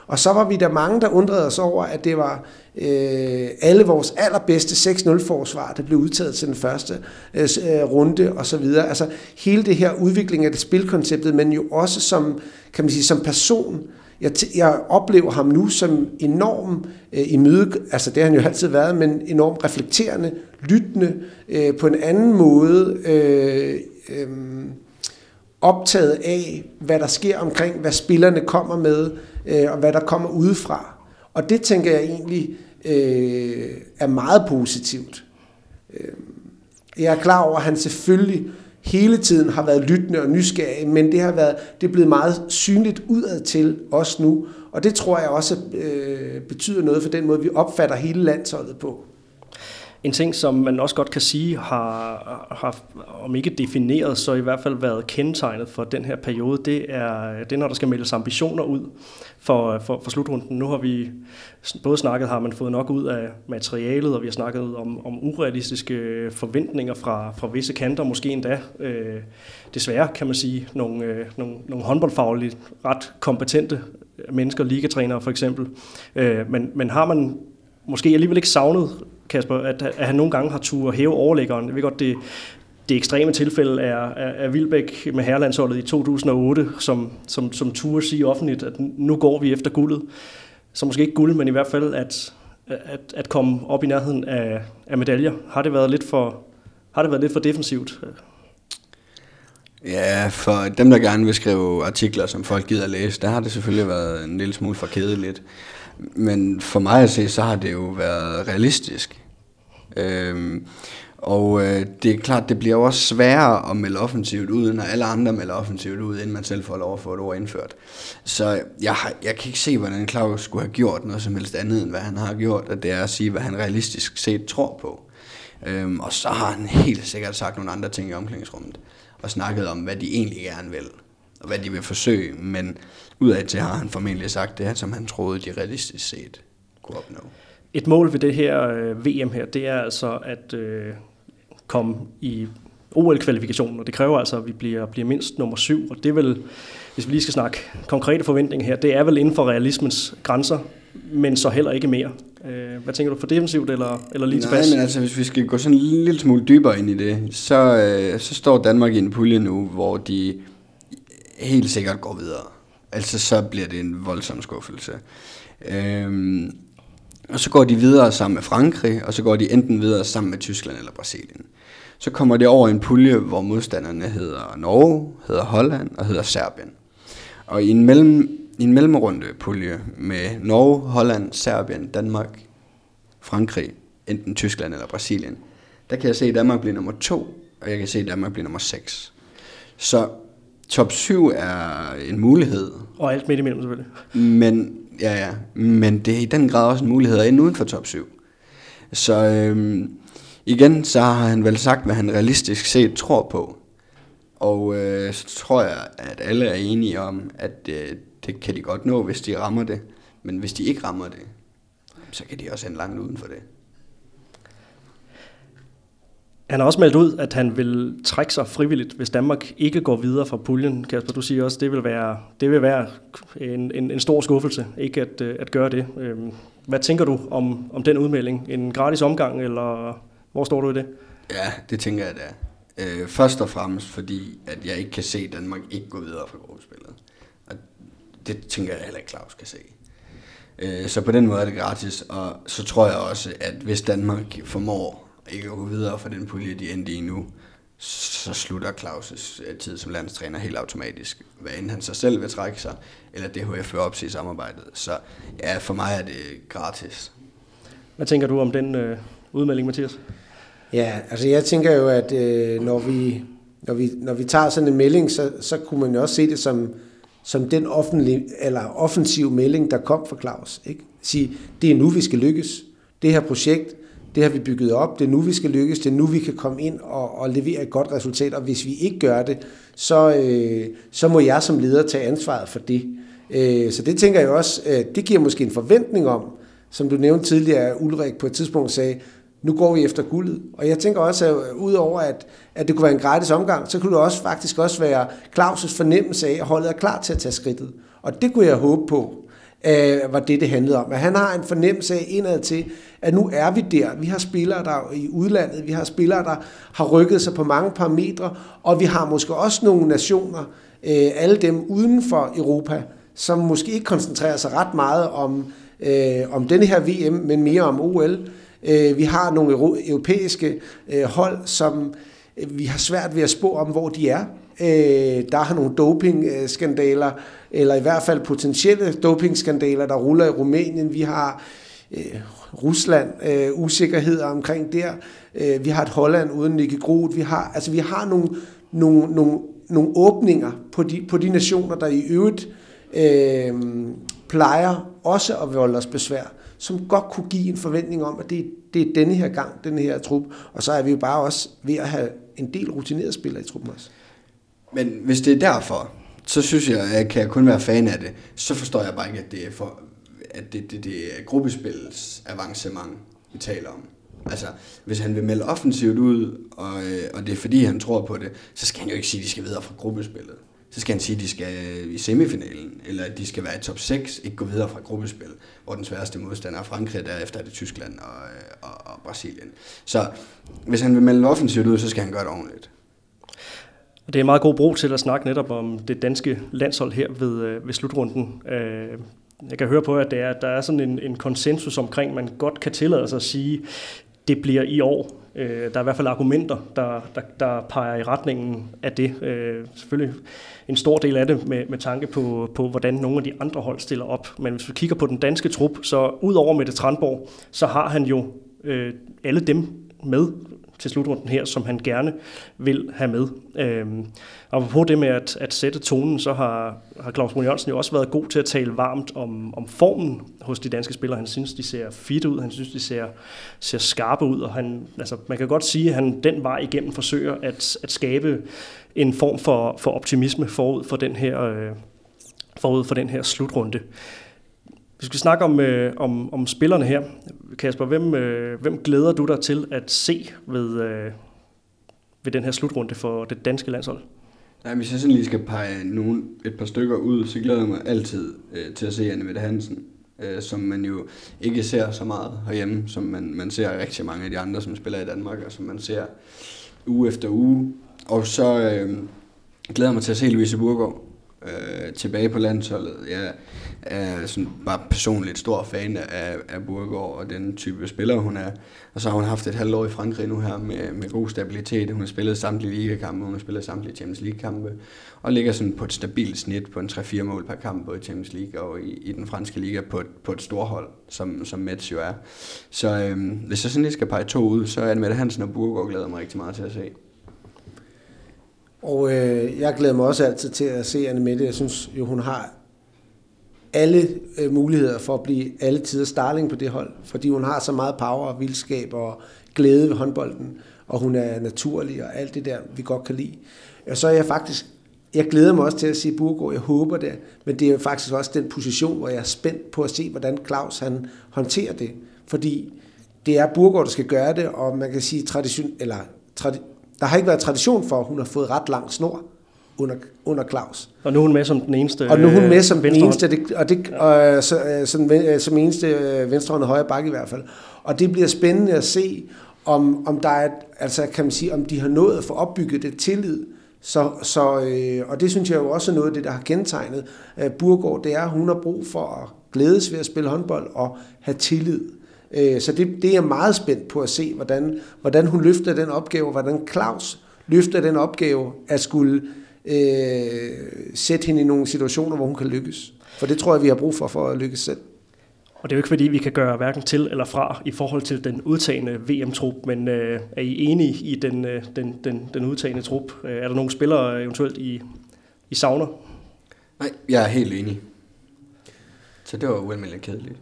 og så var vi der mange, der undrede os over, at det var øh, alle vores allerbedste 6-0-forsvar, der blev udtaget til den første øh, øh, runde og så videre. Altså hele det her udvikling af det spilkonceptet, men jo også som, kan man sige, som person. Jeg, jeg oplever ham nu som enorm øh, i møde, altså det har han jo altid været, men enormt reflekterende, lyttende, øh, på en anden måde, øh, øh, optaget af, hvad der sker omkring, hvad spillerne kommer med, øh, og hvad der kommer udefra. Og det tænker jeg egentlig øh, er meget positivt. Øh, jeg er klar over, at han selvfølgelig hele tiden har været lyttende og nysgerrig, men det har været, det er blevet meget synligt udad til os nu, og det tror jeg også øh, betyder noget for den måde, vi opfatter hele landsholdet på. En ting, som man også godt kan sige har, har om ikke defineret, så i hvert fald været kendetegnet for den her periode, det er, det er når der skal meldes ambitioner ud for, for, for slutrunden. Nu har vi både snakket, har man fået nok ud af materialet, og vi har snakket om, om urealistiske forventninger fra, fra visse kanter, måske endda øh, desværre, kan man sige, nogle, øh, nogle, nogle håndboldfagligt ret kompetente mennesker, ligatrænere for eksempel. Øh, men, men har man måske alligevel ikke savnet Kasper, at, at han nogle gange har tur hæve overlæggeren. Jeg ved godt, det, det ekstreme tilfælde er, er, er Vilbæk med herrelandsholdet i 2008, som, som, som turde sige offentligt, at nu går vi efter guldet. så måske ikke guld, men i hvert fald at, at, at komme op i nærheden af, af medaljer. Har det været lidt for, har det været lidt for defensivt? Ja, for dem, der gerne vil skrive artikler, som folk gider at læse, der har det selvfølgelig været en lille smule for kedeligt. Men for mig at se, så har det jo været realistisk. Øhm, og øh, det er klart, det bliver jo også sværere at melde offensivt ud, når alle andre melder offensivt ud, inden man selv får lov at få et ord indført. Så jeg, har, jeg kan ikke se, hvordan Claus skulle have gjort noget som helst andet, end hvad han har gjort, og det er at sige, hvad han realistisk set tror på. Øhm, og så har han helt sikkert sagt nogle andre ting i omklædningsrummet, og snakket om, hvad de egentlig gerne vil, og hvad de vil forsøge, men udad til har han formentlig sagt det, som han troede, de realistisk set kunne opnå. Et mål ved det her øh, VM her, det er altså at øh, komme i OL-kvalifikationen, og det kræver altså, at vi bliver, bliver mindst nummer syv, og det er vel, hvis vi lige skal snakke konkrete forventninger her, det er vel inden for realismens grænser, men så heller ikke mere. Øh, hvad tænker du, for defensivt eller, eller lige tilbage? Nej, men altså, hvis vi skal gå sådan en lille smule dybere ind i det, så, øh, så står Danmark i en pulje nu, hvor de helt sikkert går videre. Altså, så bliver det en voldsom skuffelse. Øhm, og så går de videre sammen med Frankrig, og så går de enten videre sammen med Tyskland eller Brasilien. Så kommer det over en pulje, hvor modstanderne hedder Norge, hedder Holland og hedder Serbien. Og i en, mellem, i en mellemrunde pulje med Norge, Holland, Serbien, Danmark, Frankrig, enten Tyskland eller Brasilien, der kan jeg se, at Danmark bliver nummer to, og jeg kan se, at Danmark bliver nummer 6. Så top 7 er en mulighed. Og alt midt imellem selvfølgelig. Men, ja, ja, men det er i den grad også en mulighed at ende uden for top 7. Så øhm, igen, så har han vel sagt, hvad han realistisk set tror på. Og øh, så tror jeg, at alle er enige om, at øh, det kan de godt nå, hvis de rammer det. Men hvis de ikke rammer det, så kan de også ende langt uden for det. Han har også meldt ud, at han vil trække sig frivilligt, hvis Danmark ikke går videre fra puljen. Kasper, du siger også, at det vil være, det vil være en, en, en stor skuffelse, ikke at, øh, at gøre det. Øhm, hvad tænker du om, om den udmelding? En gratis omgang, eller hvor står du i det? Ja, det tænker jeg da. Øh, først og fremmest fordi, at jeg ikke kan se Danmark ikke gå videre fra gruppespillet. Og det tænker jeg heller ikke, Claus kan se. Øh, så på den måde er det gratis, og så tror jeg også, at hvis Danmark formår ikke at gå videre fra den pulje, de endte i nu, så slutter Claus' øh, tid som landstræner helt automatisk. Hvad end han så selv vil trække sig, eller DHF vil opsige samarbejdet. Så ja, for mig er det gratis. Hvad tænker du om den øh, udmelding, Mathias? Ja, altså jeg tænker jo, at øh, når, vi, når, vi, når vi tager sådan en melding, så, så kunne man jo også se det som, som den offentlig, eller offensiv melding, der kom fra Claus. Ikke? Sige, det er nu, vi skal lykkes. Det her projekt, det har vi bygget op, det er nu, vi skal lykkes, det er nu, vi kan komme ind og, og levere et godt resultat, og hvis vi ikke gør det, så, øh, så må jeg som leder tage ansvaret for det. Øh, så det tænker jeg også, øh, det giver måske en forventning om, som du nævnte tidligere, at Ulrik på et tidspunkt sagde, nu går vi efter guldet. Og jeg tænker også, at øh, udover at, at det kunne være en gratis omgang, så kunne det også faktisk også være Claus' fornemmelse af, at holdet er klar til at tage skridtet. Og det kunne jeg håbe på, øh, var det, det handlede om. At han har en fornemmelse af indad til, at nu er vi der. Vi har spillere der i udlandet, vi har spillere, der har rykket sig på mange parametre, og vi har måske også nogle nationer, øh, alle dem uden for Europa, som måske ikke koncentrerer sig ret meget om, øh, om denne her VM, men mere om OL. Øh, vi har nogle europæiske øh, hold, som øh, vi har svært ved at spå om, hvor de er. Øh, der har nogle dopingskandaler, eller i hvert fald potentielle dopingskandaler, der ruller i Rumænien. Vi har øh, Rusland, øh, usikkerheder omkring der. Vi har et Holland uden Nicky Groot. Vi har, altså, vi har nogle, nogle, nogle, nogle åbninger på de, på de nationer, der i øvrigt øh, plejer også at volde os besvær som godt kunne give en forventning om, at det, det er denne her gang, denne her trup. Og så er vi jo bare også ved at have en del rutinerede spillere i truppen også. Men hvis det er derfor, så synes jeg, at kan jeg kun være fan af det. Så forstår jeg bare ikke, at det er, for, at det, det, det er gruppespillets avancement, vi taler om. Altså, hvis han vil melde offensivt ud, og, øh, og det er fordi, han tror på det, så skal han jo ikke sige, at de skal videre fra gruppespillet så skal han sige, at de skal i semifinalen, eller at de skal være i top 6, ikke gå videre fra gruppespil, hvor den sværeste modstander er Frankrig, derefter er det Tyskland og, øh, og, og Brasilien. Så hvis han vil melde offensivt ud, så skal han gøre det ordentligt. Det er en meget god bro til at snakke netop om det danske landshold her ved, øh, ved slutrunden. Øh, jeg kan høre på, at det er, der er sådan en, en konsensus omkring, man godt kan tillade sig at sige, det bliver i år. Øh, der er i hvert fald argumenter, der, der, der peger i retningen af det. Øh, selvfølgelig en stor del af det med, med tanke på, på, hvordan nogle af de andre hold stiller op. Men hvis vi kigger på den danske trup, så ud over Mette Tranborg, så har han jo øh, alle dem med til slutrunden her, som han gerne vil have med. Øhm, og på det med at, at sætte tonen, så har, har Claus Møller Jørgensen jo også været god til at tale varmt om, om formen hos de danske spillere. Han synes, de ser fit ud, han synes, de ser, ser skarpe ud, og han, altså, man kan godt sige, at han den vej igennem forsøger at, at skabe en form for, for optimisme forud for den her, øh, forud for den her slutrunde. Vi skal snakke om, øh, om, om spillerne her. Kasper, hvem, øh, hvem glæder du dig til at se ved, øh, ved den her slutrunde for det danske landshold? Nej, hvis jeg sådan lige skal pege nogle, et par stykker ud, så glæder jeg mig altid øh, til at se Anne Mette Hansen, øh, som man jo ikke ser så meget herhjemme, som man, man ser rigtig mange af de andre, som spiller i Danmark, og som man ser uge efter uge. Og så øh, glæder jeg mig til at se Louise Burgård øh, tilbage på landsholdet. Jeg er sådan bare personligt stor fan af, af Burgård og den type spiller, hun er. Og så har hun haft et halvt år i Frankrig nu her med, med god stabilitet. Hun har spillet samtlige ligakampe, hun har spillet samtlige Champions League-kampe, og ligger sådan på et stabilt snit på en 3-4 mål per kamp, både i Champions League og i, i den franske liga på et, på et storhold, som, som Mets jo er. Så øhm, hvis jeg sådan lige skal pege to ud, så er det Mette Hansen og Burgård glæder mig rigtig meget til at se. Og øh, jeg glæder mig også altid til at se Anne Mette. Jeg synes jo, hun har alle øh, muligheder for at blive alle tider starling på det hold, fordi hun har så meget power og vildskab og glæde ved håndbolden, og hun er naturlig og alt det der, vi godt kan lide. Og så er jeg faktisk, jeg glæder mig også til at se Burgård, jeg håber det, men det er faktisk også den position, hvor jeg er spændt på at se, hvordan Claus han håndterer det, fordi det er Burgård, der skal gøre det, og man kan sige tradition, eller tradi, der har ikke været tradition for, at hun har fået ret lang snor under, under Claus. Og nu er hun med som den eneste Og nu er hun med som den eneste, det, og det, og, så, øh, som, øh, som eneste øh, venstrehånd og højre bakke i hvert fald. Og det bliver spændende at se, om, om der er, altså kan man sige, om de har nået at få opbygget det tillid, så, så, øh, og det synes jeg jo også er noget af det, der har kendetegnet øh, Burgård, det er, at hun har brug for at glædes ved at spille håndbold og have tillid. Øh, så det, det er jeg meget spændt på at se, hvordan, hvordan hun løfter den opgave, hvordan Claus løfter den opgave at skulle øh, sætte hende i nogle situationer, hvor hun kan lykkes. For det tror jeg, vi har brug for, for at lykkes selv. Og det er jo ikke fordi, vi kan gøre hverken til eller fra i forhold til den udtagende VM-trup, men øh, er I enige i den, øh, den, den, den udtagende trup? Øh, er der nogle spillere eventuelt i, i savner? Nej, jeg er helt enig. Så det var ualmindeligt kedeligt.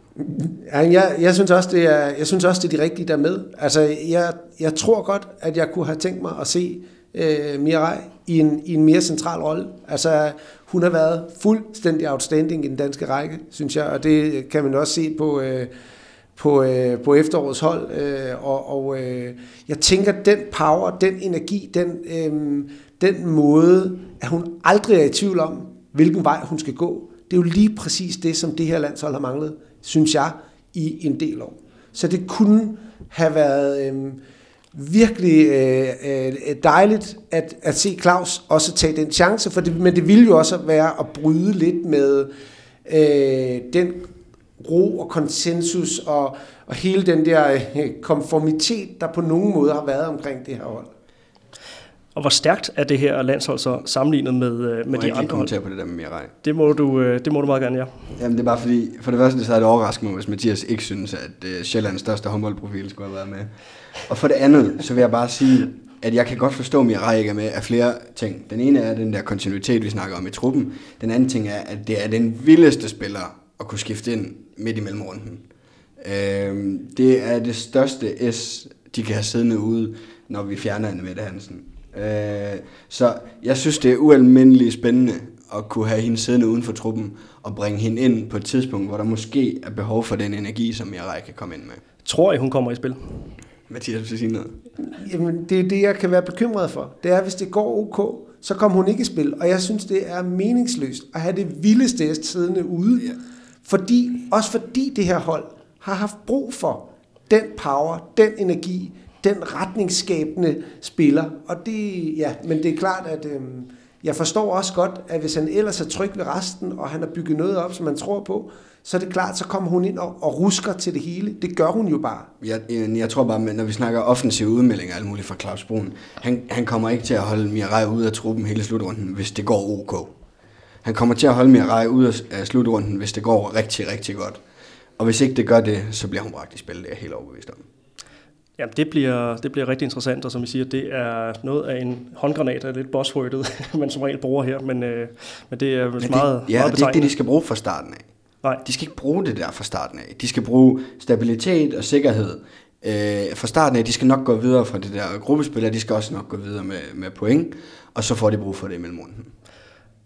Ja, jeg, jeg, synes også, det er, jeg synes også, det er de rigtige, der med. Altså, jeg, jeg tror godt, at jeg kunne have tænkt mig at se øh, Mirai i en, i en mere central rolle. Altså, hun har været fuldstændig outstanding i den danske række, synes jeg, og det kan man også se på, øh, på, øh, på efterårets hold. Øh, og og øh, jeg tænker, den power, den energi, den, øh, den måde, at hun aldrig er i tvivl om, hvilken vej hun skal gå, det er jo lige præcis det, som det her landshold har manglet, synes jeg, i en del år. Så det kunne have været øh, virkelig øh, øh, dejligt at, at se Claus også tage den chance, for det, men det ville jo også være at bryde lidt med øh, den ro og konsensus og, og hele den der øh, konformitet, der på nogen måde har været omkring det her hold. Og hvor stærkt er det her landshold så sammenlignet med, øh, med de andre hold? på det der med Mirai. Det må, du, øh, det må du meget gerne, ja. Jamen det er bare fordi, for det første så er det overraskende hvis Mathias ikke synes, at uh, Sjællands største håndboldprofil skulle have været med. Og for det andet, så vil jeg bare sige, at jeg kan godt forstå, at Mirai ikke er med af flere ting. Den ene er den der kontinuitet, vi snakker om i truppen. Den anden ting er, at det er den vildeste spiller at kunne skifte ind midt i mellemrunden. Øh, det er det største S, de kan have siddende ude, når vi fjerner Anne Mette Hansen. Øh, så jeg synes, det er ualmindeligt spændende at kunne have hende siddende uden for truppen og bringe hende ind på et tidspunkt, hvor der måske er behov for den energi, som Mirai kan komme ind med. Tror I, hun kommer i spil? Mathias vil sige noget. Jamen, det er det, jeg kan være bekymret for. Det er, hvis det går ok, så kommer hun ikke i spil. Og jeg synes, det er meningsløst at have det vildeste siddende ude. Ja. Fordi, også fordi det her hold har haft brug for den power, den energi, den retningsskabende spiller. Og det, ja, men det er klart, at øh, jeg forstår også godt, at hvis han ellers er tryg ved resten, og han har bygget noget op, som man tror på, så er det klart, så kommer hun ind og, og rusker til det hele. Det gør hun jo bare. Jeg, jeg, jeg tror bare, når vi snakker offensive udmeldinger og alt muligt fra Claus Brun, han, han kommer ikke til at holde Mirai ud af truppen hele slutrunden, hvis det går ok. Han kommer til at holde Mirai ud af slutrunden, hvis det går rigtig, rigtig godt. Og hvis ikke det gør det, så bliver hun bragt i spil, det er jeg helt overbevist om. Ja, det bliver, det bliver rigtig interessant, og som I siger, det er noget af en håndgranat, af lidt buzzwordet, [laughs] man som regel bruger her, men, øh, men det er men det, meget, Ja, meget det er ikke det, de skal bruge fra starten af. Nej. De skal ikke bruge det der fra starten af. De skal bruge stabilitet og sikkerhed øh, fra starten af. De skal nok gå videre fra det der gruppespil, og de skal også nok gå videre med, med point, og så får de brug for det i mellemrunden.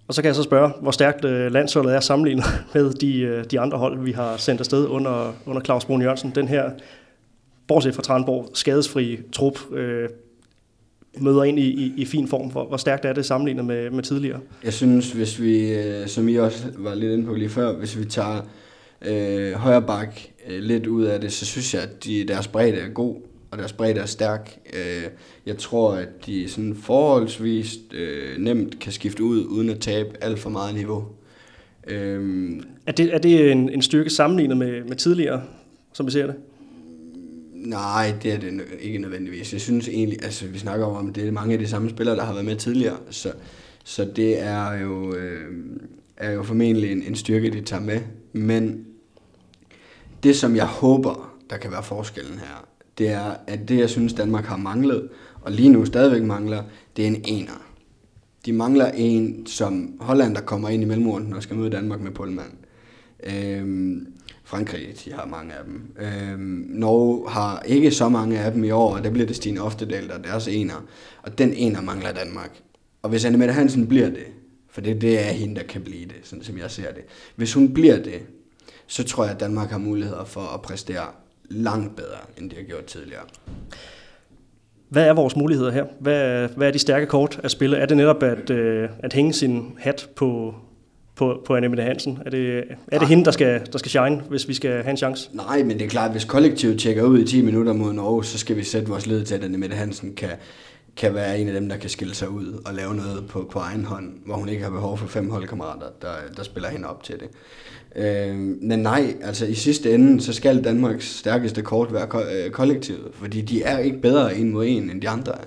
Og så kan jeg så spørge, hvor stærkt øh, landsholdet er sammenlignet [laughs] med de, øh, de andre hold, vi har sendt afsted under, under Claus Brun Jørgensen. Den her, bortset fra Tranborg, skadesfri trup, øh, møder ind i, i, i fin form. Hvor, hvor stærkt er det sammenlignet med, med tidligere? Jeg synes, hvis vi, øh, som I også var lidt inde på lige før, hvis vi tager øh, højre bak øh, lidt ud af det, så synes jeg, at de, deres bredde er god, og deres bredde er stærk. Øh, jeg tror, at de sådan forholdsvis øh, nemt kan skifte ud, uden at tabe alt for meget niveau. Øh, Er det, er det en, en styrke sammenlignet med, med tidligere, som vi ser det? Nej, det er det ikke nødvendigvis. Jeg synes egentlig, altså vi snakker om, at det er mange af de samme spillere, der har været med tidligere, så, så det er jo, øh, er jo formentlig en, en styrke, de tager med. Men det, som jeg håber, der kan være forskellen her, det er, at det, jeg synes, Danmark har manglet, og lige nu stadigvæk mangler, det er en ener. De mangler en, som Holland, der kommer ind i mellemrunden og skal møde Danmark med Pullman. Øhm, Frankrig, de har mange af dem. Øhm, Norge har ikke så mange af dem i år, og der bliver det Stine Oftedal, der er deres ener. Og den ener mangler Danmark. Og hvis Annemette Hansen bliver det, for det, det er hende, der kan blive det, sådan som jeg ser det. Hvis hun bliver det, så tror jeg, at Danmark har muligheder for at præstere langt bedre, end det har gjort tidligere. Hvad er vores muligheder her? Hvad, hvad er de stærke kort at spille? Er det netop at, øh, at hænge sin hat på, på, på Annemette Hansen? Er det, er det hende, der skal, der skal shine, hvis vi skal have en chance? Nej, men det er klart, at hvis kollektivet tjekker ud i 10 minutter mod Norge, så skal vi sætte vores lid til, at Annemette Hansen kan, kan være en af dem, der kan skille sig ud og lave noget på, på egen hånd, hvor hun ikke har behov for fem holdkammerater, der, der spiller hende op til det. Øh, men nej, altså i sidste ende, så skal Danmarks stærkeste kort være ko- øh, kollektivet, fordi de er ikke bedre en mod en, end de andre er.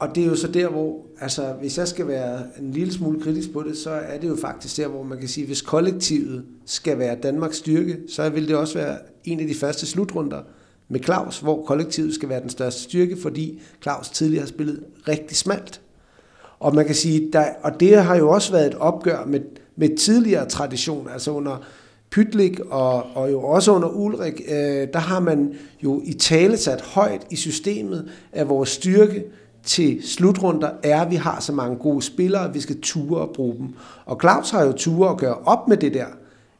Og det er jo så der, hvor, altså hvis jeg skal være en lille smule kritisk på det, så er det jo faktisk der, hvor man kan sige, hvis kollektivet skal være Danmarks styrke, så vil det også være en af de første slutrunder med Claus, hvor kollektivet skal være den største styrke, fordi Claus tidligere har spillet rigtig smalt. Og man kan sige, der, og det har jo også været et opgør med, med tidligere tradition, altså under Pytlik og, og jo også under Ulrik, øh, der har man jo i tale sat højt i systemet af vores styrke til slutrunder er, at vi har så mange gode spillere, at vi skal ture og bruge dem. Og Claus har jo ture at gøre op med det der,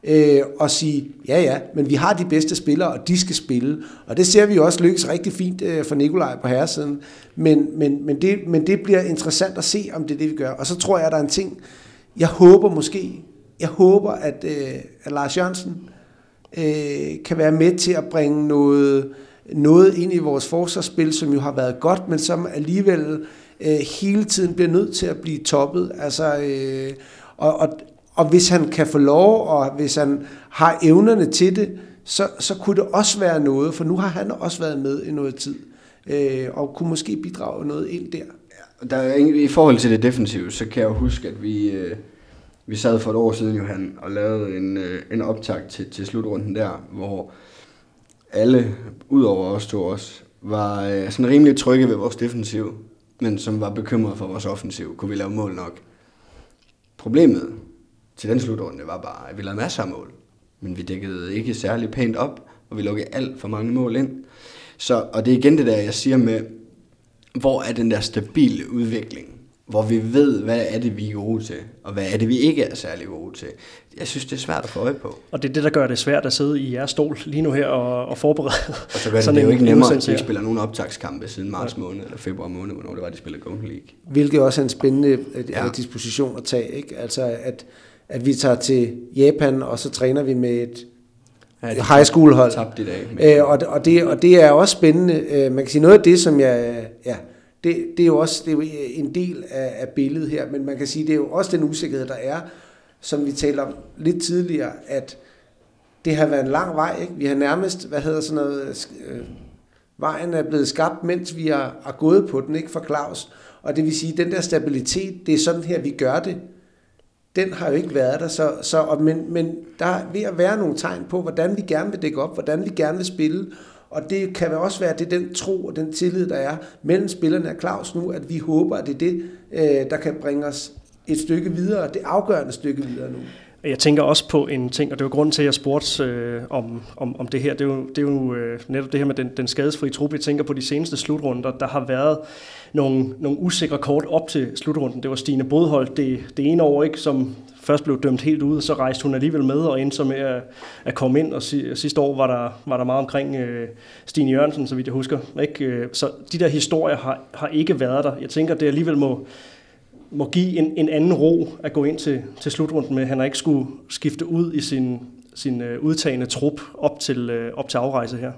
øh, og sige, ja ja, men vi har de bedste spillere, og de skal spille. Og det ser vi jo også lykkes rigtig fint øh, for Nikolaj på herresiden. Men, men, men, det, men det bliver interessant at se, om det er det, vi gør. Og så tror jeg, at der er en ting, jeg håber måske, jeg håber, at, øh, at Lars Jørgensen øh, kan være med til at bringe noget, noget ind i vores forsvarsspil, som jo har været godt, men som alligevel øh, hele tiden bliver nødt til at blive toppet. Altså, øh, og, og, og hvis han kan få lov, og hvis han har evnerne til det, så, så kunne det også være noget, for nu har han også været med i noget tid, øh, og kunne måske bidrage noget ind der. Der er, I forhold til det defensive, så kan jeg jo huske, at vi, øh, vi sad for et år siden, Johan, og lavede en, øh, en optag til, til slutrunden der, hvor alle, udover os to også, var øh, sådan rimelig trygge ved vores defensiv, men som var bekymrede for vores offensiv. Kunne vi lave mål nok? Problemet til den slutrunde var bare, at vi lavede masser af mål, men vi dækkede ikke særlig pænt op, og vi lukkede alt for mange mål ind. Så, og det er igen det der, jeg siger med, hvor er den der stabile udvikling, hvor vi ved, hvad er det, vi er gode til, og hvad er det, vi ikke er særlig gode til. Jeg synes, det er svært at få øje på. Og det er det, der gør det svært at sidde i jeres stol lige nu her og, og forberede. Og så gør det, sådan det jo en- ikke nemmere, at de ikke spiller nogen optagskampe siden marts måned, eller februar måned, hvornår det var, de spillede Golden League. Hvilket også er en spændende øh, Ja. ja. disposition at tage. Ikke? Altså, at, at vi tager til Japan, og så træner vi med et Ja, high school hold. Tabt i dag. Men, Øh, og, det- og, det, og det er også spændende. Øh, man kan sige noget af det, som jeg... Ja, det, det er jo også det er jo en del af, af billedet her, men man kan sige, det er jo også den usikkerhed, der er. som vi talte om lidt tidligere, at det har været en lang vej. Ikke? Vi har nærmest, hvad hedder sådan noget, øh, vejen er blevet skabt, mens vi har, har gået på den, ikke for Claus. Og det vil sige, at den der stabilitet, det er sådan her, vi gør det, den har jo ikke været der. Så, så, og, men, men der er ved at være nogle tegn på, hvordan vi gerne vil dække op, hvordan vi gerne vil spille. Og det kan også være, at det er den tro og den tillid, der er mellem spillerne af Claus nu, at vi håber, at det er det, øh, der kan bringe os et stykke videre, det afgørende stykke videre nu. Jeg tænker også på en ting, og det var grunden til, at jeg spurgte øh, om, om, om det her. Det er jo, det er jo øh, netop det her med den, den skadesfri trup. Jeg tænker på de seneste slutrunder. Der har været nogle, nogle usikre kort op til slutrunden. Det var Stine Bodhold det, det ene år, ikke, som først blev dømt helt ud, så rejste hun alligevel med og endte så med at, at komme ind. Og sidste år var der, var der meget omkring øh, Stine Jørgensen, så vidt jeg husker. Ikke? Øh, så de der historier har, har ikke været der. Jeg tænker, det alligevel må, må give en, en anden ro at gå ind til, til slutrunden med. Han har ikke skulle skifte ud i sin, sin øh, udtagende trup op til, øh, op til afrejse her.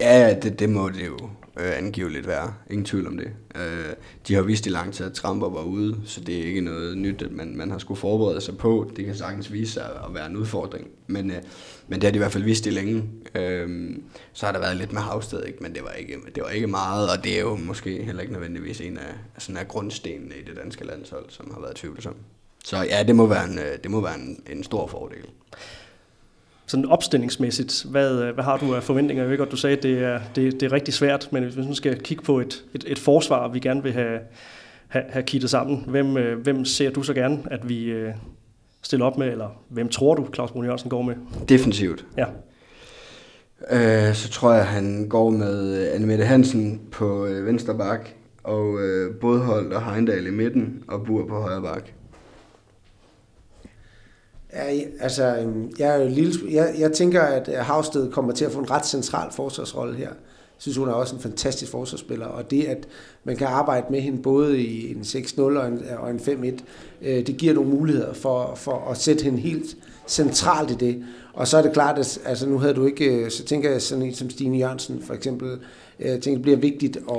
Ja, det, det må det jo øh, angiveligt være. Ingen tvivl om det. Øh, de har vist i lang tid, at Tramper var ude, så det er ikke noget nyt, at man, man har skulle forberede sig på. Det kan sagtens vise sig at være en udfordring. Men, øh, men det har de i hvert fald vist i længe. Øh, så har der været lidt med Havsted, ikke? men det var, ikke, det var ikke meget, og det er jo måske heller ikke nødvendigvis en af, sådan af grundstenene i det danske landshold, som har været tvivlsom. Så ja, det må være en, øh, det må være en, en stor fordel sådan opstillingsmæssigt, hvad, hvad har du af forventninger? Jeg ved godt, du sagde, at det er, det, det er rigtig svært, men hvis vi skal kigge på et, et, et forsvar, vi gerne vil have, have, have kittet sammen, hvem, øh, hvem ser du så gerne, at vi øh, stiller op med, eller hvem tror du, Claus Brun Jørgensen går med? Defensivt. Ja. Øh, så tror jeg, han går med Annemette Hansen på øh, venstre bak, og øh, Bodhold og Heindal i midten, og Bur på højre bak. Ja, altså, øhm, jeg, er jo lille, jeg, jeg tænker, at øh, Havsted kommer til at få en ret central forsvarsrolle her. Jeg synes, hun er også en fantastisk forsvarsspiller, og det, at man kan arbejde med hende både i en 6-0 og en, øh, og en 5-1, øh, det giver nogle muligheder for, for at sætte hende helt centralt i det. Og så er det klart, at altså, nu havde du ikke, så tænker jeg sådan en som Stine Jørgensen for eksempel, jeg tænker, det bliver vigtigt at,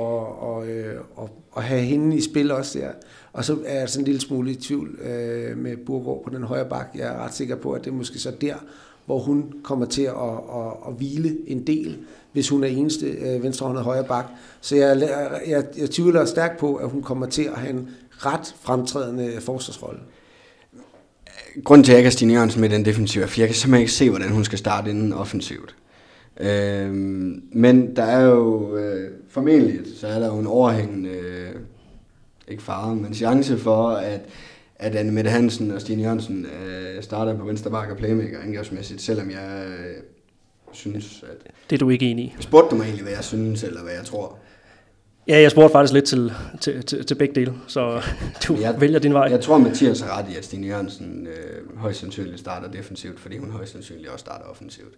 at, at, at have hende i spil også der. Og så er jeg sådan en lille smule i tvivl øh, med Burgård på den højre bak. Jeg er ret sikker på, at det er måske så der, hvor hun kommer til at, at, at hvile en del, hvis hun er eneste øh, venstrehåndet højre bak. Så jeg, jeg, jeg tvivler stærkt på, at hun kommer til at have en ret fremtrædende forsvarsrolle. Grunden til, at jeg ikke har Stine Jørgensen med den defensive, er, at jeg kan simpelthen ikke se, hvordan hun skal starte inden offensivt. Øhm, men der er jo øh, formentlig, så er der jo en overhængende øh, ikke fare, men chance for, at, at Anne Mette Hansen og Stine Jørgensen øh, starter på venstre bakke og playmaker angrebsmæssigt, selvom jeg øh, synes, at... Det er du ikke enig i? Spurgte du mig egentlig, hvad jeg synes, eller hvad jeg tror? Ja, jeg spurgte faktisk lidt til, til, til, til begge dele, så [laughs] du jeg, vælger din vej. Jeg tror, Mathias har ret i, at Stine Jørgensen øh, højst sandsynligt starter defensivt, fordi hun højst sandsynligt også starter offensivt.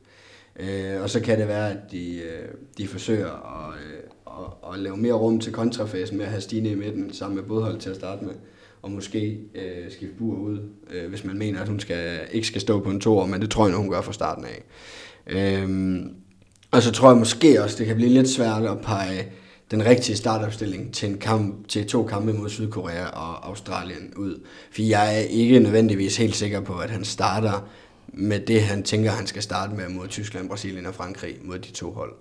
Øh, og så kan det være, at de, øh, de forsøger at, øh, at, at lave mere rum til kontrafasen med at have Stine i midten sammen med Bodhold til at starte med. Og måske øh, skifte Bur ud, øh, hvis man mener, at hun skal, ikke skal stå på en toer, men det tror jeg, hun gør fra starten af. Øhm, og så tror jeg måske også, det kan blive lidt svært at pege den rigtige startopstilling til, en kamp, til to kampe mod Sydkorea og Australien ud. For jeg er ikke nødvendigvis helt sikker på, at han starter med det, han tænker, han skal starte med mod Tyskland, Brasilien og Frankrig, mod de to hold.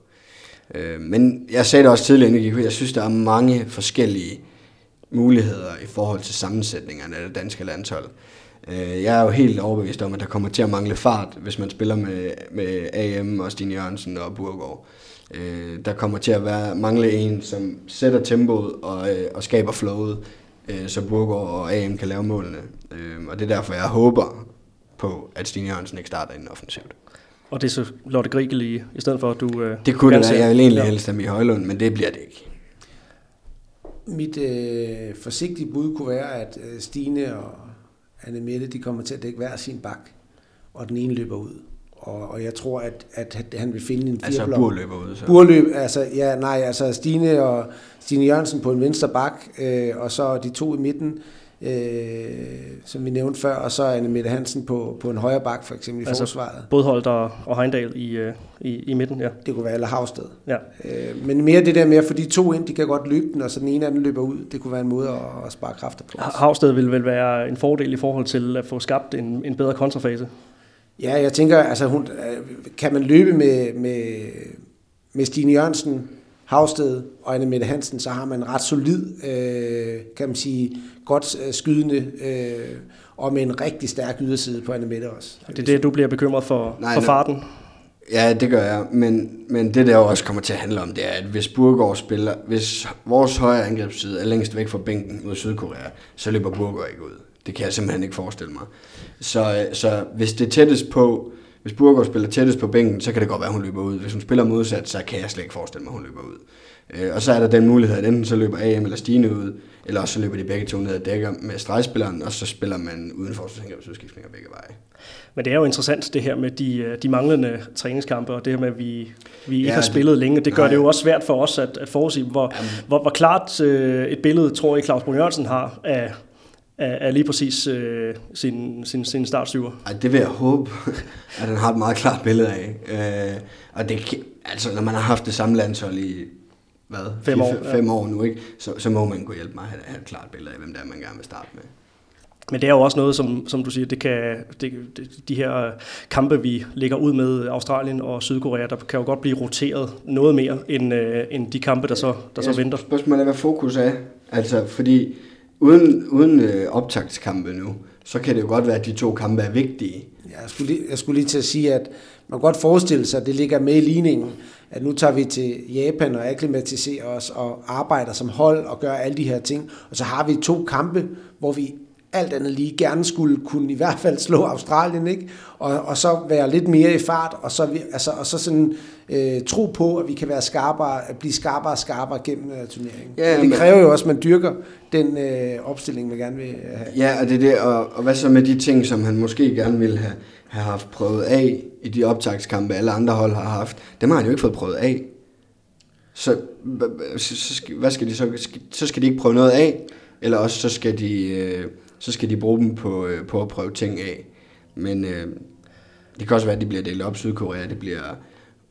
Øh, men jeg sagde det også tidligere, jeg synes, der er mange forskellige muligheder i forhold til sammensætningerne af det danske landshold. Øh, jeg er jo helt overbevist om, at der kommer til at mangle fart, hvis man spiller med, med AM og Stine Jørgensen og Burgård. Øh, der kommer til at være mangle en, som sætter tempoet og, øh, og skaber flowet, øh, så Burgård og AM kan lave målene. Øh, og det er derfor, jeg håber på, at Stine Jørgensen ikke starter inden offensivt. Og det er så Lotte Grigel i, i stedet for, at du... Øh, det kunne det være. Jeg vil egentlig helst have i Højlund, men det bliver det ikke. Mit øh, forsigtige bud kunne være, at øh, Stine og Anne Mette, de kommer til at dække hver sin bak, og den ene løber ud. Og, og jeg tror, at, at, at han vil finde en Altså Bur løber ud, så? Burløb, altså, ja, nej, altså Stine og Stine Jørgensen på en venstre bak, øh, og så de to i midten. øh, som vi nævnte før, og så Anne Mette Hansen på, på en højre bak, for eksempel i altså, forsvaret. Både Holt og, og Heindal i, øh, i, i midten, ja. Det kunne være eller Havsted. Ja. Øh, men mere det der med at få de to ind, de kan godt løbe den, og så den ene af dem løber ud. Det kunne være en måde at, at spare kræfter på. Havsted vil vel være en fordel i forhold til at få skabt en, en bedre kontrafase. Ja, jeg tænker, altså hun, kan man løbe med, med, med Stine Jørgensen, Havsted og Anne Mette Hansen, så har man ret solid, øh, kan man sige, godt øh, skydende, øh, og med en rigtig stærk yderside på Anne Mette også. Det er det, du bliver bekymret for, nej, for farten? Ja, det gør jeg, men, men det der også kommer til at handle om, det er, at hvis Burgård spiller, hvis vores højre angrebsside er længst væk fra bænken mod Sydkorea, så løber Burgård ikke ud. Det kan jeg simpelthen ikke forestille mig. Så, så hvis det tættest på, hvis Burgård spiller tættest på bænken, så kan det godt være, at hun løber ud. Hvis hun spiller modsat, så kan jeg slet ikke forestille mig, at hun løber ud. Øh, og så er der den mulighed, at enten så løber AM eller Stine ud, eller også så løber de begge to ned og dækker med stregspilleren, og så spiller man uden forsvarsangrebsudskiftninger begge veje. Men det er jo interessant det her med de, de manglende træningskampe, og det her med, at vi, vi ikke ja, har spillet det, længe. Det gør nej. det jo også svært for os at, at forudsige, hvor, hvor, hvor klart øh, et billede, tror jeg, Claus Brun Jørgensen har af, af, af lige præcis øh, sin, sin, sin startsyver. Ej, det vil jeg håbe, at han har et meget klart billede af. Øh, og det, altså, når man har haft det samme landshold i hvad, fem, år, fem ja. år nu, ikke? Så, så må man kunne hjælpe mig at have, et klart billede af, hvem det er, man gerne vil starte med. Men det er jo også noget, som, som du siger, det kan, det, de her kampe, vi ligger ud med Australien og Sydkorea, der kan jo godt blive roteret noget mere, end, øh, end de kampe, der så, der ja, så venter. Spørgsmålet er, hvad fokus er. Altså, fordi uden, uden øh, optagtskampe nu, så kan det jo godt være, at de to kampe er vigtige. Ja, jeg, skulle lige, jeg skulle lige til at sige, at man kan godt forestille sig, at det ligger med i ligningen, at nu tager vi til Japan og akklimatiserer os og arbejder som hold og gør alle de her ting. Og så har vi to kampe, hvor vi alt andet lige gerne skulle kunne i hvert fald slå Australien, ikke? Og, og så være lidt mere i fart, og så, vi, altså, og så sådan øh, tro på, at vi kan være skarpere, at blive skarpere og skarpere gennem uh, turneringen. Ja, men det kræver jo også, at man dyrker den øh, opstilling, man gerne vil have. Ja, og det er det, og, og hvad så med de ting, som han måske gerne ville have, have haft prøvet af i de optagskampe, alle andre hold har haft, dem har han jo ikke fået prøvet af. Så, så, hvad skal de så? Så skal de ikke prøve noget af, eller også så skal de... Øh, så skal de bruge dem på, øh, på at prøve ting af. Men øh, det kan også være, at de bliver delt op. Sydkorea det bliver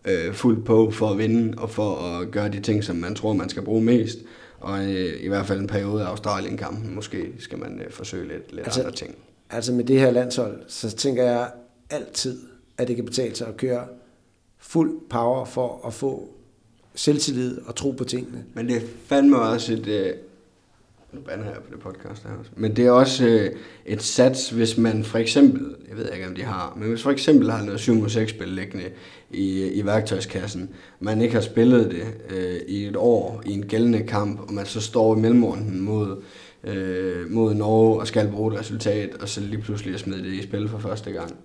øh, fuldt på for at vinde og for at gøre de ting, som man tror, man skal bruge mest. Og øh, i hvert fald en periode af Australien-kampen, måske skal man øh, forsøge lidt, lidt altså, andre ting. Altså med det her landshold, så tænker jeg altid, at det kan betale sig at køre fuld power for at få selvtillid og tro på tingene. Men det er fandme også et, øh, nu bander jeg på det podcast her også. Men det er også øh, et sats, hvis man for eksempel, jeg ved ikke om de har, men hvis for eksempel har noget 7 6 spil liggende i, i værktøjskassen, man ikke har spillet det øh, i et år i en gældende kamp, og man så står i mellemrunden mod, øh, mod Norge og skal bruge et resultat, og så lige pludselig er smidt det i spil for første gang.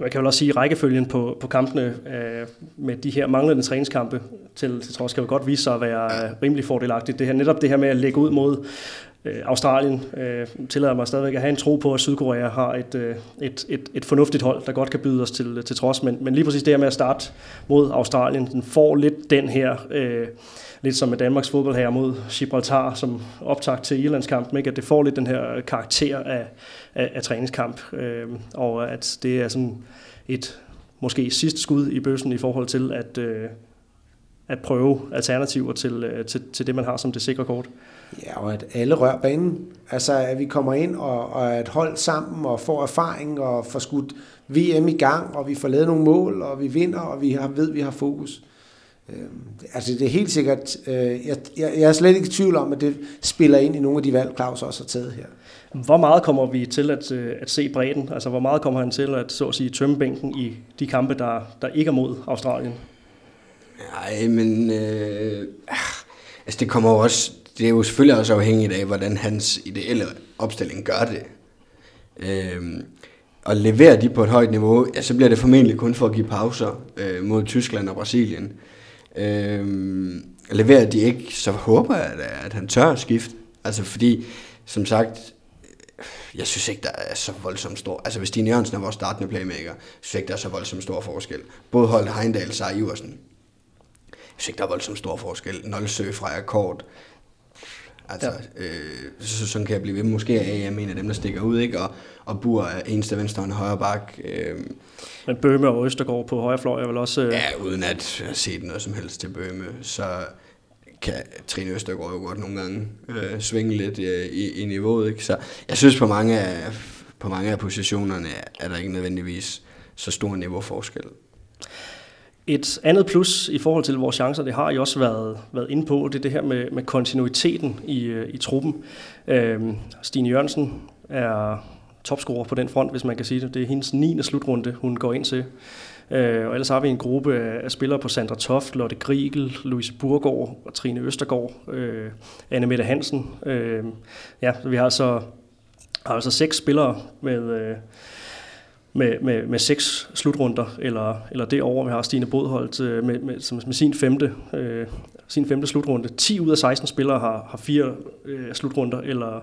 Man kan vel også sige, at rækkefølgen på, på kampene øh, med de her manglende træningskampe til, til trods kan jo godt vise sig at være øh, rimelig fordelagtigt. Det her, netop det her med at lægge ud mod øh, Australien øh, tillader mig stadigvæk at have en tro på, at Sydkorea har et, øh, et, et, et fornuftigt hold, der godt kan byde os til, til trods. Men, men lige præcis det her med at starte mod Australien, den får lidt den her... Øh, lidt som med Danmarks fodbold her mod Gibraltar som optakt til Irlandskampen, ikke? at det får lidt den her karakter af, af, af træningskamp, øh, og at det er sådan et måske sidste skud i bøssen i forhold til at, øh, at prøve alternativer til, øh, til, til det, man har som det sikre kort. Ja, og at alle rører banen. Altså, at vi kommer ind og, og at hold sammen og får erfaring og får skudt VM i gang, og vi får lavet nogle mål, og vi vinder, og vi har, ved, at vi har fokus. Øh, altså det er helt sikkert, øh, jeg, jeg, jeg er slet ikke i tvivl om, at det spiller ind i nogle af de valg, Claus også har taget her. Hvor meget kommer vi til at, øh, at se bredden? Altså hvor meget kommer han til at, så at sige, tømme bænken i de kampe, der, der ikke er mod Australien? Nej, men øh, altså det kommer også, det er jo selvfølgelig også afhængigt af, hvordan hans ideelle opstilling gør det. Øh, og leverer de på et højt niveau, ja, så bliver det formentlig kun for at give pauser øh, mod Tyskland og Brasilien. Øh, Øhm, leverer de ikke, så håber jeg, at, at han tør at skifte. Altså fordi, som sagt, jeg synes ikke, der er så voldsomt stor... Altså hvis Stine Jørgensen er vores startende playmaker, jeg synes ikke, der er så voldsomt stor forskel. Både Holt Heindal og Iversen. Jeg synes ikke, der er voldsomt stor forskel. Nolsø Freja Kort, Altså, ja. øh, så, sådan kan jeg blive ved. Måske er jeg en af dem, der stikker ud, ikke? Og, og Bur er eneste venstre og højre bak. Øh, Men Bøhme og Østergaard på højre fløj er vel også... Øh... Ja, uden at have set noget som helst til Bøhme, så kan Trine Østergaard jo godt nogle gange øh, svinge lidt øh, i, i niveauet. Ikke? Så jeg synes, på mange af, på mange af positionerne er der ikke nødvendigvis så stor niveauforskel. Et andet plus i forhold til vores chancer, det har I også været, været inde på, det er det her med, med kontinuiteten i, øh, i truppen. Øhm, Stine Jørgensen er topscorer på den front, hvis man kan sige det. Det er hendes 9. slutrunde, hun går ind til. Øh, og ellers har vi en gruppe af spillere på Sandra Toft, Lotte Grigel, Louise Burgård og Trine Østergaard, øh, Anne Mette Hansen. Øh, ja, vi har altså, har altså seks spillere med, øh, med, med, med seks slutrunder, eller, eller derover. Vi har Stine Bodholdt øh, med, med, med sin femte, øh, sin femte slutrunde. 10 ud af 16 spillere har, har fire øh, slutrunder, eller,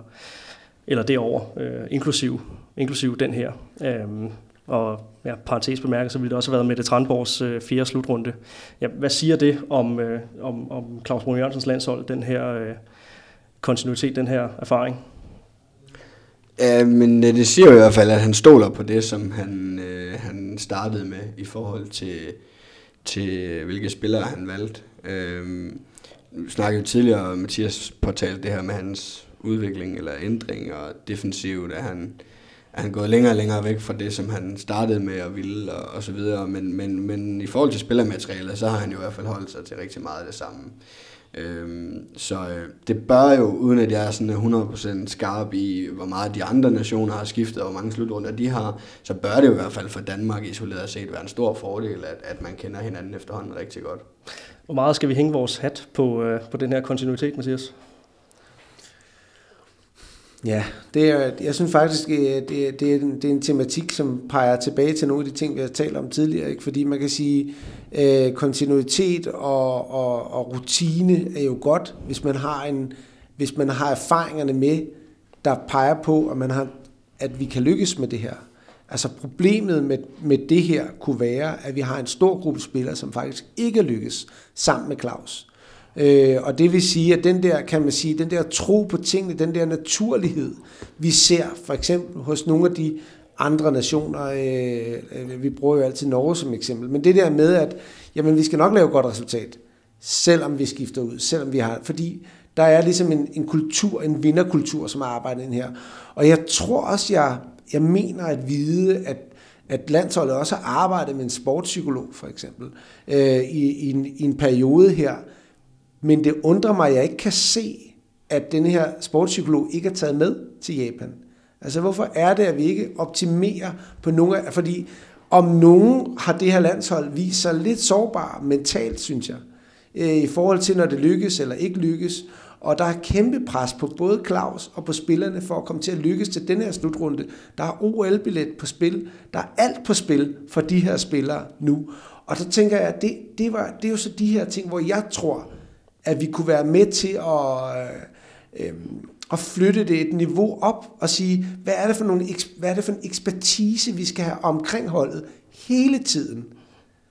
eller derover, øh, inklusiv, inklusiv den her. Øh, og ja, parentes bemærket, så ville det også have været Mette Tranborgs øh, fjerde slutrunde. Ja, hvad siger det om, øh, om, om Claus Brun Jørgensens landshold, den her øh, kontinuitet, den her erfaring? Ja, men øh, det siger jo i hvert fald, at han stoler på det, som han, øh, han startede med i forhold til, til øh, hvilke spillere han valgte. Øh, vi snakkede tidligere, tidligere, Mathias påtalte det her med hans udvikling eller ændring og defensivt, at han, er han gået længere og længere væk fra det, som han startede med at ville og, og så videre. Men, men, men i forhold til spillermaterialet, så har han jo i hvert fald holdt sig til rigtig meget af det samme. Øhm, så øh, det bør jo, uden at jeg er sådan 100% skarp i, hvor meget de andre nationer har skiftet, og hvor mange slutrunder de har, så bør det jo i hvert fald for Danmark isoleret set være en stor fordel, at, at man kender hinanden efterhånden rigtig godt. Hvor meget skal vi hænge vores hat på, øh, på den her kontinuitet, Mathias? Ja, det er, jeg synes faktisk, det er, det, er, det er en tematik, som peger tilbage til nogle af de ting, vi har talt om tidligere. Ikke? Fordi man kan sige, øh, kontinuitet og, og, og rutine er jo godt, hvis man har en, hvis man har erfaringerne med, der peger på, at, man har, at vi kan lykkes med det her. Altså problemet med, med det her kunne være, at vi har en stor gruppe spillere, som faktisk ikke lykkes sammen med Claus. Øh, og det vil sige, at den der, kan man sige, den der tro på tingene, den der naturlighed, vi ser for eksempel hos nogle af de andre nationer, øh, øh, vi bruger jo altid Norge som eksempel, men det der med, at jamen, vi skal nok lave godt resultat, selvom vi skifter ud, selvom vi har, fordi der er ligesom en, en kultur, en vinderkultur, som er arbejdet ind her. Og jeg tror også, jeg, jeg mener at vide, at at landsholdet også har arbejdet med en sportspsykolog, for eksempel, øh, i, i, en, i en periode her, men det undrer mig, at jeg ikke kan se, at den her sportspsykolog ikke er taget med til Japan. Altså hvorfor er det, at vi ikke optimerer på nogle af... Fordi om nogen har det her landshold vist sig lidt sårbar mentalt, synes jeg, øh, i forhold til, når det lykkes eller ikke lykkes. Og der er kæmpe pres på både Claus og på spillerne for at komme til at lykkes til den her slutrunde. Der er OL-billet på spil. Der er alt på spil for de her spillere nu. Og så tænker jeg, at det, det, var, det er jo så de her ting, hvor jeg tror, at vi kunne være med til at, øh, øh, at flytte det et niveau op og sige, hvad er, det for nogle, hvad er det for en ekspertise, vi skal have omkring holdet hele tiden.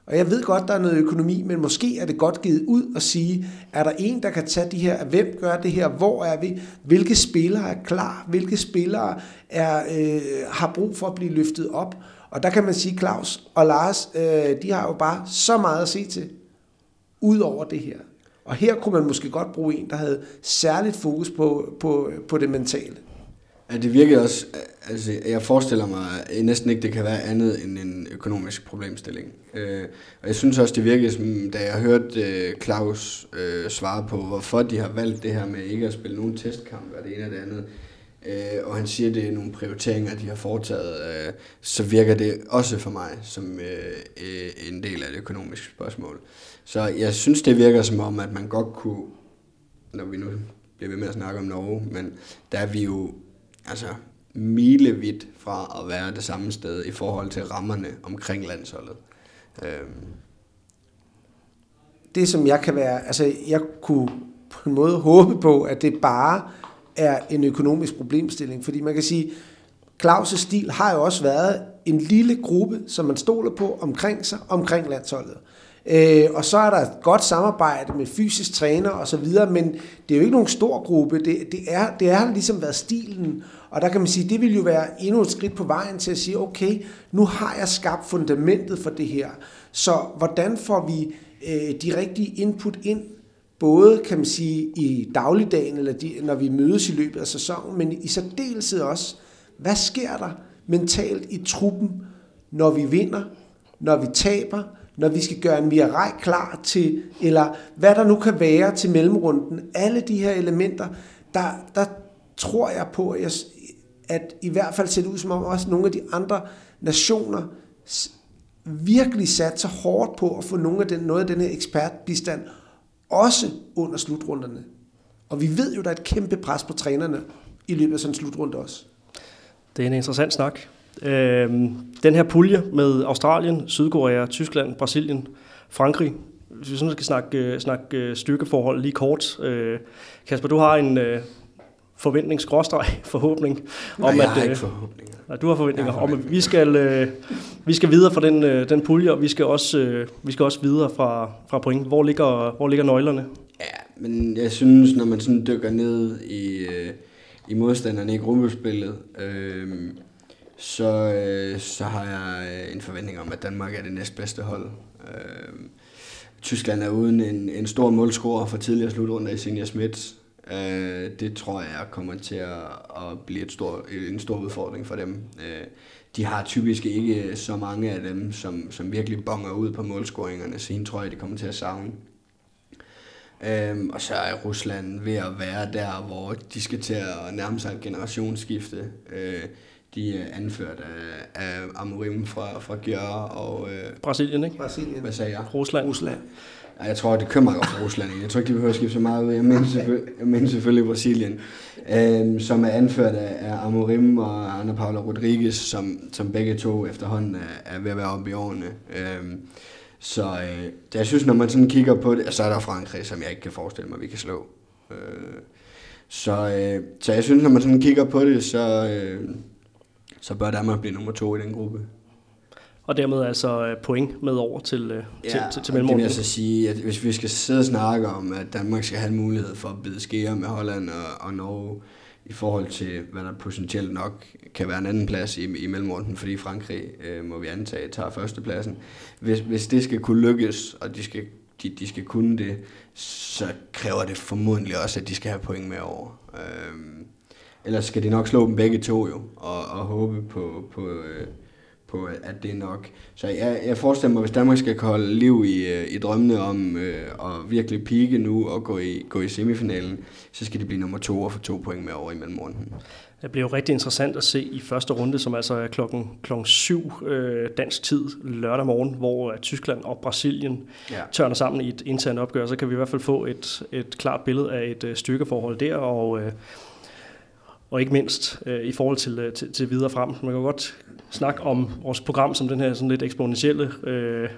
Og jeg ved godt, der er noget økonomi, men måske er det godt givet ud at sige, er der en, der kan tage de her, hvem gør det her, hvor er vi, hvilke spillere er klar, hvilke spillere er, øh, har brug for at blive løftet op. Og der kan man sige, Claus og Lars, øh, de har jo bare så meget at se til, ud over det her. Og her kunne man måske godt bruge en, der havde særligt fokus på, på, på det mentale. Ja, det virker også, altså jeg forestiller mig at næsten ikke, det kan være andet end en økonomisk problemstilling. Øh, og jeg synes også, det virker som, da jeg hørte øh, Claus øh, svare på, hvorfor de har valgt det her med ikke at spille nogen testkamp, og det ene og det andet, øh, og han siger, at det er nogle prioriteringer, de har foretaget, øh, så virker det også for mig som øh, øh en del af det økonomiske spørgsmål. Så jeg synes, det virker som om, at man godt kunne, når vi nu bliver ved med at snakke om Norge, men der er vi jo altså milevidt fra at være det samme sted i forhold til rammerne omkring landsholdet. Øhm. Det som jeg kan være, altså jeg kunne på en måde håbe på, at det bare er en økonomisk problemstilling, fordi man kan sige, Claus' stil har jo også været en lille gruppe, som man stoler på omkring sig, omkring landsholdet. Øh, og så er der et godt samarbejde med fysisk træner og så videre, men det er jo ikke nogen stor gruppe. Det, det, er, det er ligesom været stilen. Og der kan man sige, det vil jo være endnu et skridt på vejen til at sige, okay, nu har jeg skabt fundamentet for det her. Så hvordan får vi øh, de rigtige input ind, både kan man sige i dagligdagen, eller de, når vi mødes i løbet af sæsonen, men i særdeleshed også, hvad sker der mentalt i truppen, når vi vinder, når vi taber, når vi skal gøre en Mirai klar til, eller hvad der nu kan være til mellemrunden. Alle de her elementer, der, der tror jeg på, at, jeg, at i hvert fald ser det ud som om også nogle af de andre nationer virkelig sat sig hårdt på at få nogle af den, noget af den her ekspertbistand også under slutrunderne. Og vi ved jo, der er et kæmpe pres på trænerne i løbet af sådan en slutrunde også. Det er en interessant snak. Øh, den her pulje med Australien, Sydkorea, Tyskland, Brasilien, Frankrig, hvis vi sådan skal snakke, øh, snakke øh, styrkeforhold lige kort. Øh, Kasper, du har en øh, forventning, [laughs] forhåbning om, Nej, jeg har at, ikke forhåbninger. Nej, du har forventninger har om, at vi skal, øh, vi skal videre fra den, øh, den pulje, og vi skal også, øh, vi skal også videre fra, fra point. Hvor ligger, hvor ligger nøglerne? Ja, men jeg synes, når man sådan dykker ned i, øh, i modstanderne i gruppespillet, øh, så, øh, så har jeg øh, en forventning om, at Danmark er det næstbedste hold. Øh, Tyskland er uden en, en stor målscorer for tidligere slutrunde i Senior Schmidt. Øh, det tror jeg kommer til at, at blive et stor, en stor udfordring for dem. Øh, de har typisk ikke så mange af dem, som, som virkelig bonger ud på målscoringerne, så hende tror jeg, det kommer til at savne. Øhm, og så er Rusland ved at være der, hvor de skal til at nærme sig et generationsskifte. Øh, de er anført af, af Amorim fra, fra Gjør og... Øh, Brasilien, ikke? Brasilien. Hvad sagde jeg? Rusland. Rusland. Ja, jeg tror, det kører meget godt for Rusland. Jeg tror ikke, de behøver at skifte så meget ud. Jeg mener selvfølgelig, jeg mener selvfølgelig Brasilien, øh, som er anført af, af Amorim og Ana Paula Rodriguez, som, som begge to efterhånden er, er ved at være oppe i årene. Øh, så øh, jeg synes, når man sådan kigger på det, så er der Frankrig, som jeg ikke kan forestille mig, vi kan slå. Øh, så, øh, så jeg synes, når man sådan kigger på det, så, øh, så bør Danmark blive nummer to i den gruppe. Og dermed altså øh, point med over til, øh, ja, til, til, til det vil jeg så sige, at hvis vi skal sidde og snakke om, at Danmark skal have en mulighed for at bide skære med Holland og, og Norge, i forhold til, hvad der potentielt nok kan være en anden plads i, i mellemrunden, fordi Frankrig, øh, må vi antage, tager førstepladsen. Hvis, hvis det skal kunne lykkes, og de skal, de, de skal kunne det, så kræver det formodentlig også, at de skal have point med over. Øh, ellers skal de nok slå dem begge to jo, og, og håbe på, på, øh, på, at det er nok. Så jeg, jeg forestiller mig, hvis Danmark skal holde liv i, øh, i drømmene om øh, at virkelig pike nu og gå i, gå i semifinalen, så skal de blive nummer to og få to point med over i mellemrunden. Det bliver jo rigtig interessant at se i første runde, som altså er klokken, klokken 7 øh, dansk tid lørdag morgen, hvor øh, Tyskland og Brasilien ja. tørner sammen i et internt opgør. Så kan vi i hvert fald få et, et klart billede af et øh, styrkeforhold der, og øh, og ikke mindst øh, i forhold til, øh, til, til videre frem. Man kan godt snakke om vores program som den her sådan lidt eksponentielle øh,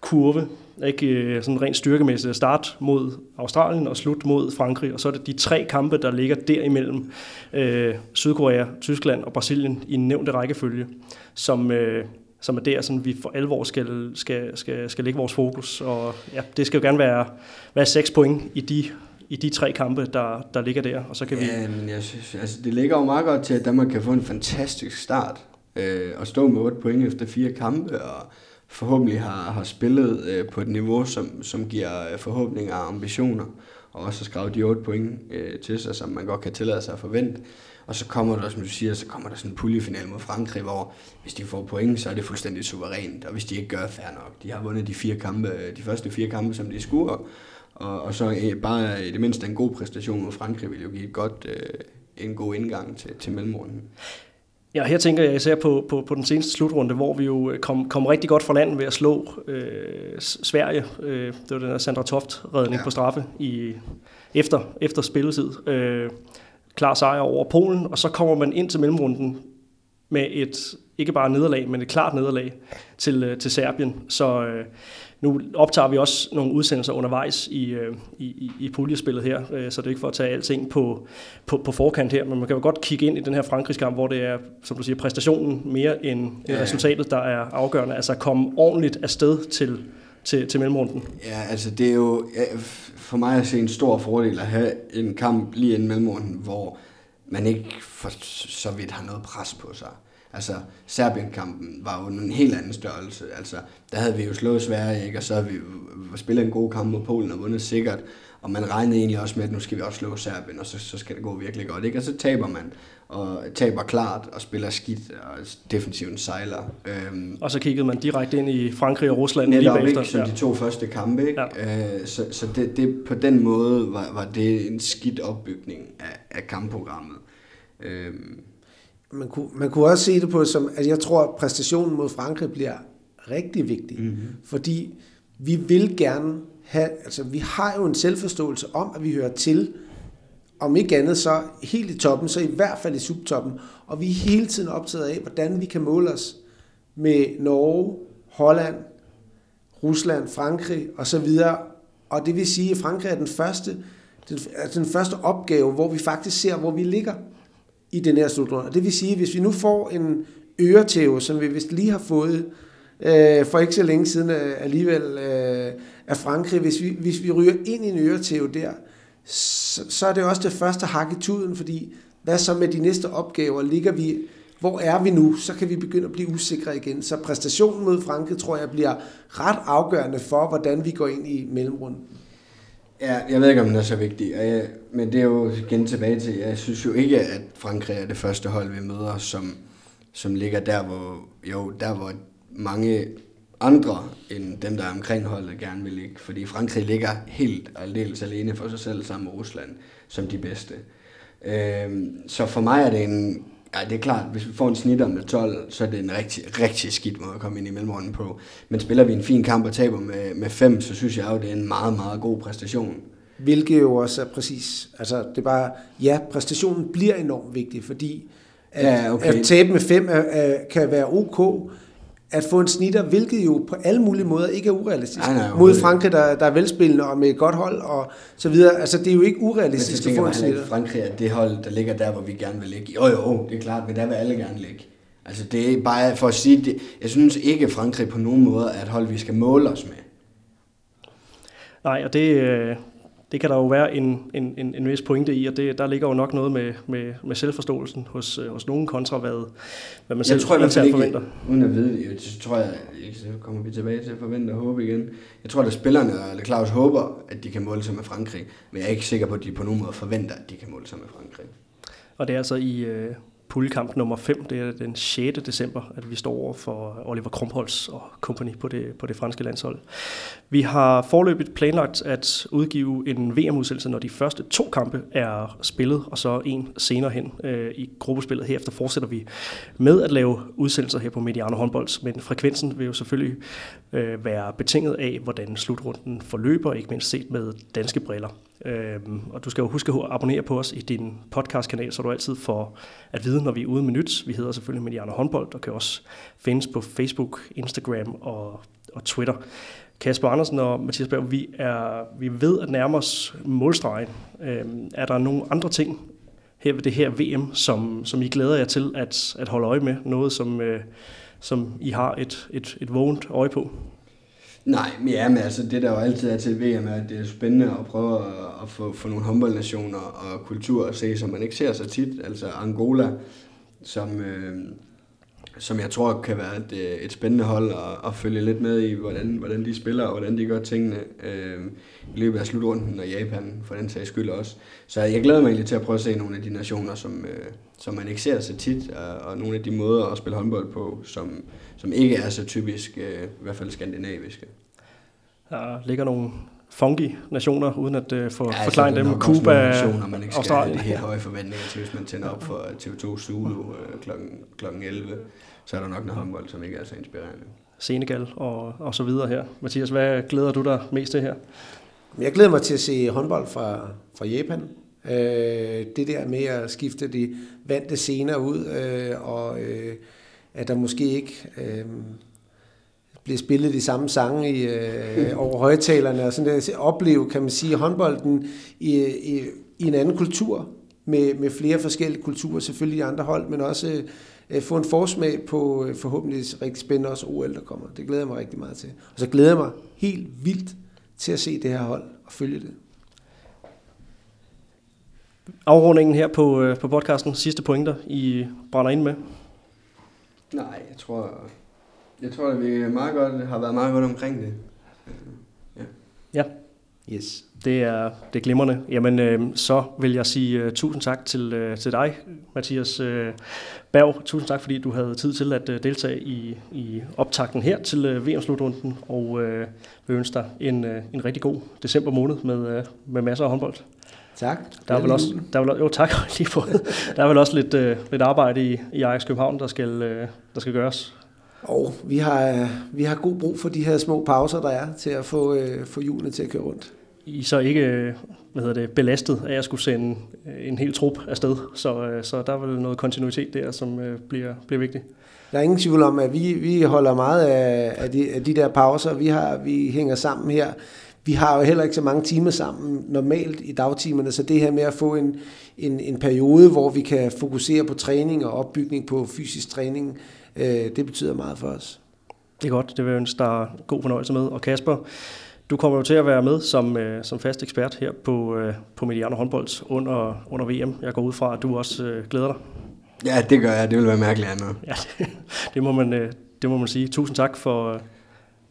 kurve, ikke øh, sådan rent styrkemæssigt start mod Australien og slut mod Frankrig, og så er det de tre kampe, der ligger derimellem øh, Sydkorea, Tyskland og Brasilien i en nævnte rækkefølge, som, øh, som er der, sådan, vi for alvor skal, skal, skal, skal lægge vores fokus, og ja, det skal jo gerne være, være seks point i de i de tre kampe, der, der ligger der, og så kan ja, vi... men jeg synes, altså, det ligger jo meget godt til, at Danmark kan få en fantastisk start, øh, og stå med 8 point efter fire kampe, og forhåbentlig har, har spillet øh, på et niveau, som, som giver øh, forhåbninger og ambitioner, og også har skrevet de 8 point øh, til sig, som man godt kan tillade sig at forvente. Og så kommer der, som du siger, så kommer der sådan en puljefinal mod Frankrig, hvor hvis de får point, så er det fuldstændig suverænt, og hvis de ikke gør fair nok. De har vundet de fire kampe, de første fire kampe, som de skuer, og, og så øh, bare i det mindste en god præstation mod Frankrig vil jo give et godt, øh, en god indgang til, til mellemrunden. Ja, her tænker jeg især på, på, på den seneste slutrunde, hvor vi jo øh, kom, kom rigtig godt fra land ved at slå øh, Sverige. Øh, det var den der Sandra Toft-redning ja. på straffe i, efter, efter spilletid. Øh, klar sejr over Polen, og så kommer man ind til mellemrunden med et, ikke bare nederlag, men et klart nederlag til, øh, til Serbien. Så øh, nu optager vi også nogle udsendelser undervejs i, øh, i, i, puljespillet her, øh, så det er ikke for at tage alting på, på, på forkant her, men man kan jo godt kigge ind i den her Frankrigskamp, hvor det er, som du siger, præstationen mere end ja. resultatet, der er afgørende. Altså komme ordentligt afsted til, til, til mellemrunden? Ja, altså det er jo for mig at se en stor fordel at have en kamp lige inden mellemrunden, hvor man ikke for så vidt har noget pres på sig. Altså, Serbien-kampen var jo en helt anden størrelse. Altså, der havde vi jo slået Sverige, ikke? og så havde vi spillet en god kamp mod Polen og vundet sikkert. Og man regnede egentlig også med, at nu skal vi også slå Serbien, og så, så skal det gå virkelig godt. Ikke? Og så taber man, og taber klart, og spiller skidt, og defensivt sejler. Øhm, og så kiggede man direkte ind i Frankrig og Rusland lige bagefter. Ikke, som ja. de to første kampe. Ikke? Ja. Øh, så så det, det, på den måde var, var det en skidt opbygning af, af kampprogrammet. Øhm, man kunne, man kunne også se det på som, at jeg tror, at præstationen mod Frankrig bliver rigtig vigtig. Mm-hmm. Fordi vi vil gerne have, altså vi har jo en selvforståelse om, at vi hører til, om ikke andet så helt i toppen, så i hvert fald i subtoppen. Og vi er hele tiden optaget af, hvordan vi kan måle os med Norge, Holland, Rusland, Frankrig og så videre. Og det vil sige, at Frankrig er den første, den, altså den første opgave, hvor vi faktisk ser, hvor vi ligger i den her slutrunde. Det vil sige, at hvis vi nu får en øretæve, som vi vist lige har fået øh, for ikke så længe siden øh, alligevel øh, af Frankrig, hvis vi, hvis vi ryger ind i en øretæve der, så, så er det også det første hak i tuden, fordi hvad så med de næste opgaver? Ligger vi, hvor er vi nu? Så kan vi begynde at blive usikre igen. Så præstationen mod Frankrig, tror jeg, bliver ret afgørende for, hvordan vi går ind i mellemrunden. Ja, jeg ved ikke, om den er så vigtig, jeg, men det er jo igen tilbage til, jeg synes jo ikke, at Frankrig er det første hold, vi møder, som, som ligger der, hvor, jo, der, hvor mange andre end dem, der er omkring holdet, gerne vil ligge. Fordi Frankrig ligger helt aldeles alene for sig selv sammen med Rusland som de bedste. Øhm, så for mig er det en Ja, det er klart, hvis vi får en snitter med 12, så er det en rigtig, rigtig skidt måde at komme ind i mellemrunden på. Men spiller vi en fin kamp og taber med, med 5, så synes jeg jo, det er en meget, meget god præstation. Hvilket jo også er præcis, altså det er bare, ja, præstationen bliver enormt vigtig, fordi at, ja, okay. at tabe med 5 kan være ok, at få en snitter, hvilket jo på alle mulige måder ikke er urealistisk. Nej, nej, mod Frankrig, der, der er velspillende og med et godt hold og så videre. Altså, det er jo ikke urealistisk at få en snitter. Frankrig er det hold, der ligger der, hvor vi gerne vil ligge. Jo, jo, det er klart, men der vil alle gerne ligge. Altså, det er bare for at sige, det, jeg synes ikke, at Frankrig på nogen måde er et hold, vi skal måle os med. Nej, og det, øh, det kan der jo være en, en, en, en vis pointe i, og det, der ligger jo nok noget med, med, med selvforståelsen hos, øh, hos nogen kontra, hvad, hvad man selv jeg tror, internt forventer. Uden at vide det, så tror jeg, så kommer vi tilbage til at forvente og håbe igen. Jeg tror, at spillerne, eller Claus håber, at de kan måle sig med Frankrig, men jeg er ikke sikker på, at de på nogen måde forventer, at de kan måle sig med Frankrig. Og det er altså i, øh, puljekamp nummer 5. Det er den 6. december, at vi står over for Oliver Krumholz og company på det, på det franske landshold. Vi har forløbet planlagt at udgive en VM-udsendelse, når de første to kampe er spillet, og så en senere hen øh, i gruppespillet. Herefter fortsætter vi med at lave udsendelser her på Mediano Håndbold, men frekvensen vil jo selvfølgelig øh, være betinget af, hvordan slutrunden forløber, ikke mindst set med danske briller. Øhm, og du skal jo huske at abonnere på os i din podcastkanal, så du altid får at vide, når vi er ude med nyt. Vi hedder selvfølgelig Mediano Håndbold, og kan også findes på Facebook, Instagram og, og Twitter. Kasper Andersen og Mathias Berg, vi er vi ved at nærme os målstregen. Øhm, er der nogle andre ting her ved det her VM, som, som I glæder jer til at, at holde øje med? Noget, som, øh, som I har et, et, et vågent øje på? Nej, men ja, men altså det der jo altid er til VM, er, at det er spændende at prøve at, at få, få nogle håndboldnationer og kultur at se, som man ikke ser så tit. Altså Angola, som, øh, som jeg tror kan være et, øh, et spændende hold at, at følge lidt med i, hvordan, hvordan de spiller og hvordan de gør tingene øh, i løbet af slutrunden, og Japan for den sags skyld også. Så jeg glæder mig egentlig til at prøve at se nogle af de nationer, som, øh, som man ikke ser så tit, og, og nogle af de måder at spille håndbold på, som, som ikke er så typisk, øh, i hvert fald skandinaviske. Der ligger nogle funky nationer, uden at uh, få ja, altså, forklare dem. Cuba, nationer, man ikke skal Australien. have helt høje forventninger til, hvis man tænder op for TV2 Zulu uh, kl. 11. Så er der nok noget håndbold, som ikke er så inspirerende. Senegal og, og så videre her. Mathias, hvad glæder du dig mest til her? Jeg glæder mig til at se håndbold fra, fra Japan. Øh, det der med at skifte de vante scener ud, øh, og øh, at der måske ikke øh, bliver spillet de samme sange i, øh, over højtalerne, og sådan der, opleve, kan man sige, håndbolden i, i, i en anden kultur, med, med flere forskellige kulturer, selvfølgelig i andre hold, men også øh, få en forsmag på øh, forhåbentlig rigtig spændende også OL, der kommer. Det glæder jeg mig rigtig meget til. Og så glæder jeg mig helt vildt til at se det her hold og følge det. Afrundingen her på, øh, på podcasten. Sidste pointer, I brænder ind med. Nej, jeg tror, jeg tror, at vi er meget godt, har været meget godt omkring det. Ja, Yes. det er, det er glimrende. Jamen, øh, så vil jeg sige uh, tusind tak til, uh, til dig, Mathias uh, Berg. Tusind tak, fordi du havde tid til at uh, deltage i, i optakten her til uh, VM-slutrunden, og uh, vil ønske dig en, uh, en rigtig god december måned med, uh, med masser af håndbold. Tak. Der er vel også, der er vel, jo tak, [laughs] lige på. Der er vel også lidt, uh, lidt arbejde i, i Ajax København, der skal, uh, der skal gøres. Og vi har, vi har god brug for de her små pauser, der er, til at få, øh, få hjulene til at køre rundt. I så ikke hvad hedder det, belastet af at skulle sende øh, en hel trup afsted, så, øh, så der er vel noget kontinuitet der, som øh, bliver, bliver vigtigt. Der er ingen tvivl om, at vi, vi holder meget af, af, de, af de der pauser. Vi, har, vi hænger sammen her. Vi har jo heller ikke så mange timer sammen normalt i dagtimerne, så det her med at få en, en, en periode, hvor vi kan fokusere på træning og opbygning på fysisk træning, øh, det betyder meget for os. Det er godt, det vil jeg ønske dig god fornøjelse med. Og Kasper, du kommer jo til at være med som, øh, som fast ekspert her på, øh, på Mediano håndbold under, under VM. Jeg går ud fra, at du også øh, glæder dig. Ja, det gør jeg. Det vil være mærkeligt andet. Ja, det, [laughs] det, må man, øh, det må man sige. Tusind tak for, øh,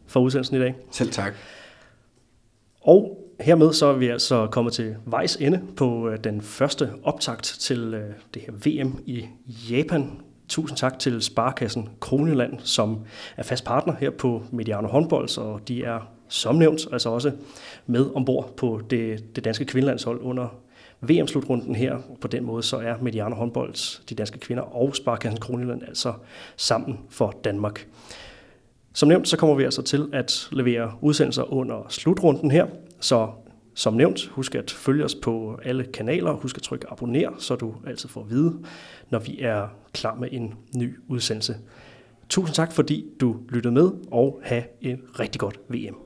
for udsendelsen i dag. Selv tak. Og hermed så er vi altså kommet til vejs ende på øh, den første optakt til øh, det her VM i Japan. Tusind tak til Sparkassen Kroneland, som er fast partner her på Mediano håndbold, og de er som nævnt altså også med ombord på det, det danske kvindelandshold under VM-slutrunden her. På den måde så er Mediano håndbold, de danske kvinder og Sparkassen Kroneland altså sammen for Danmark. Som nævnt, så kommer vi altså til at levere udsendelser under slutrunden her, så som nævnt, husk at følge os på alle kanaler, husk at trykke abonner, så du altid får at vide, når vi er klar med en ny udsendelse. Tusind tak, fordi du lyttede med, og have en rigtig godt VM.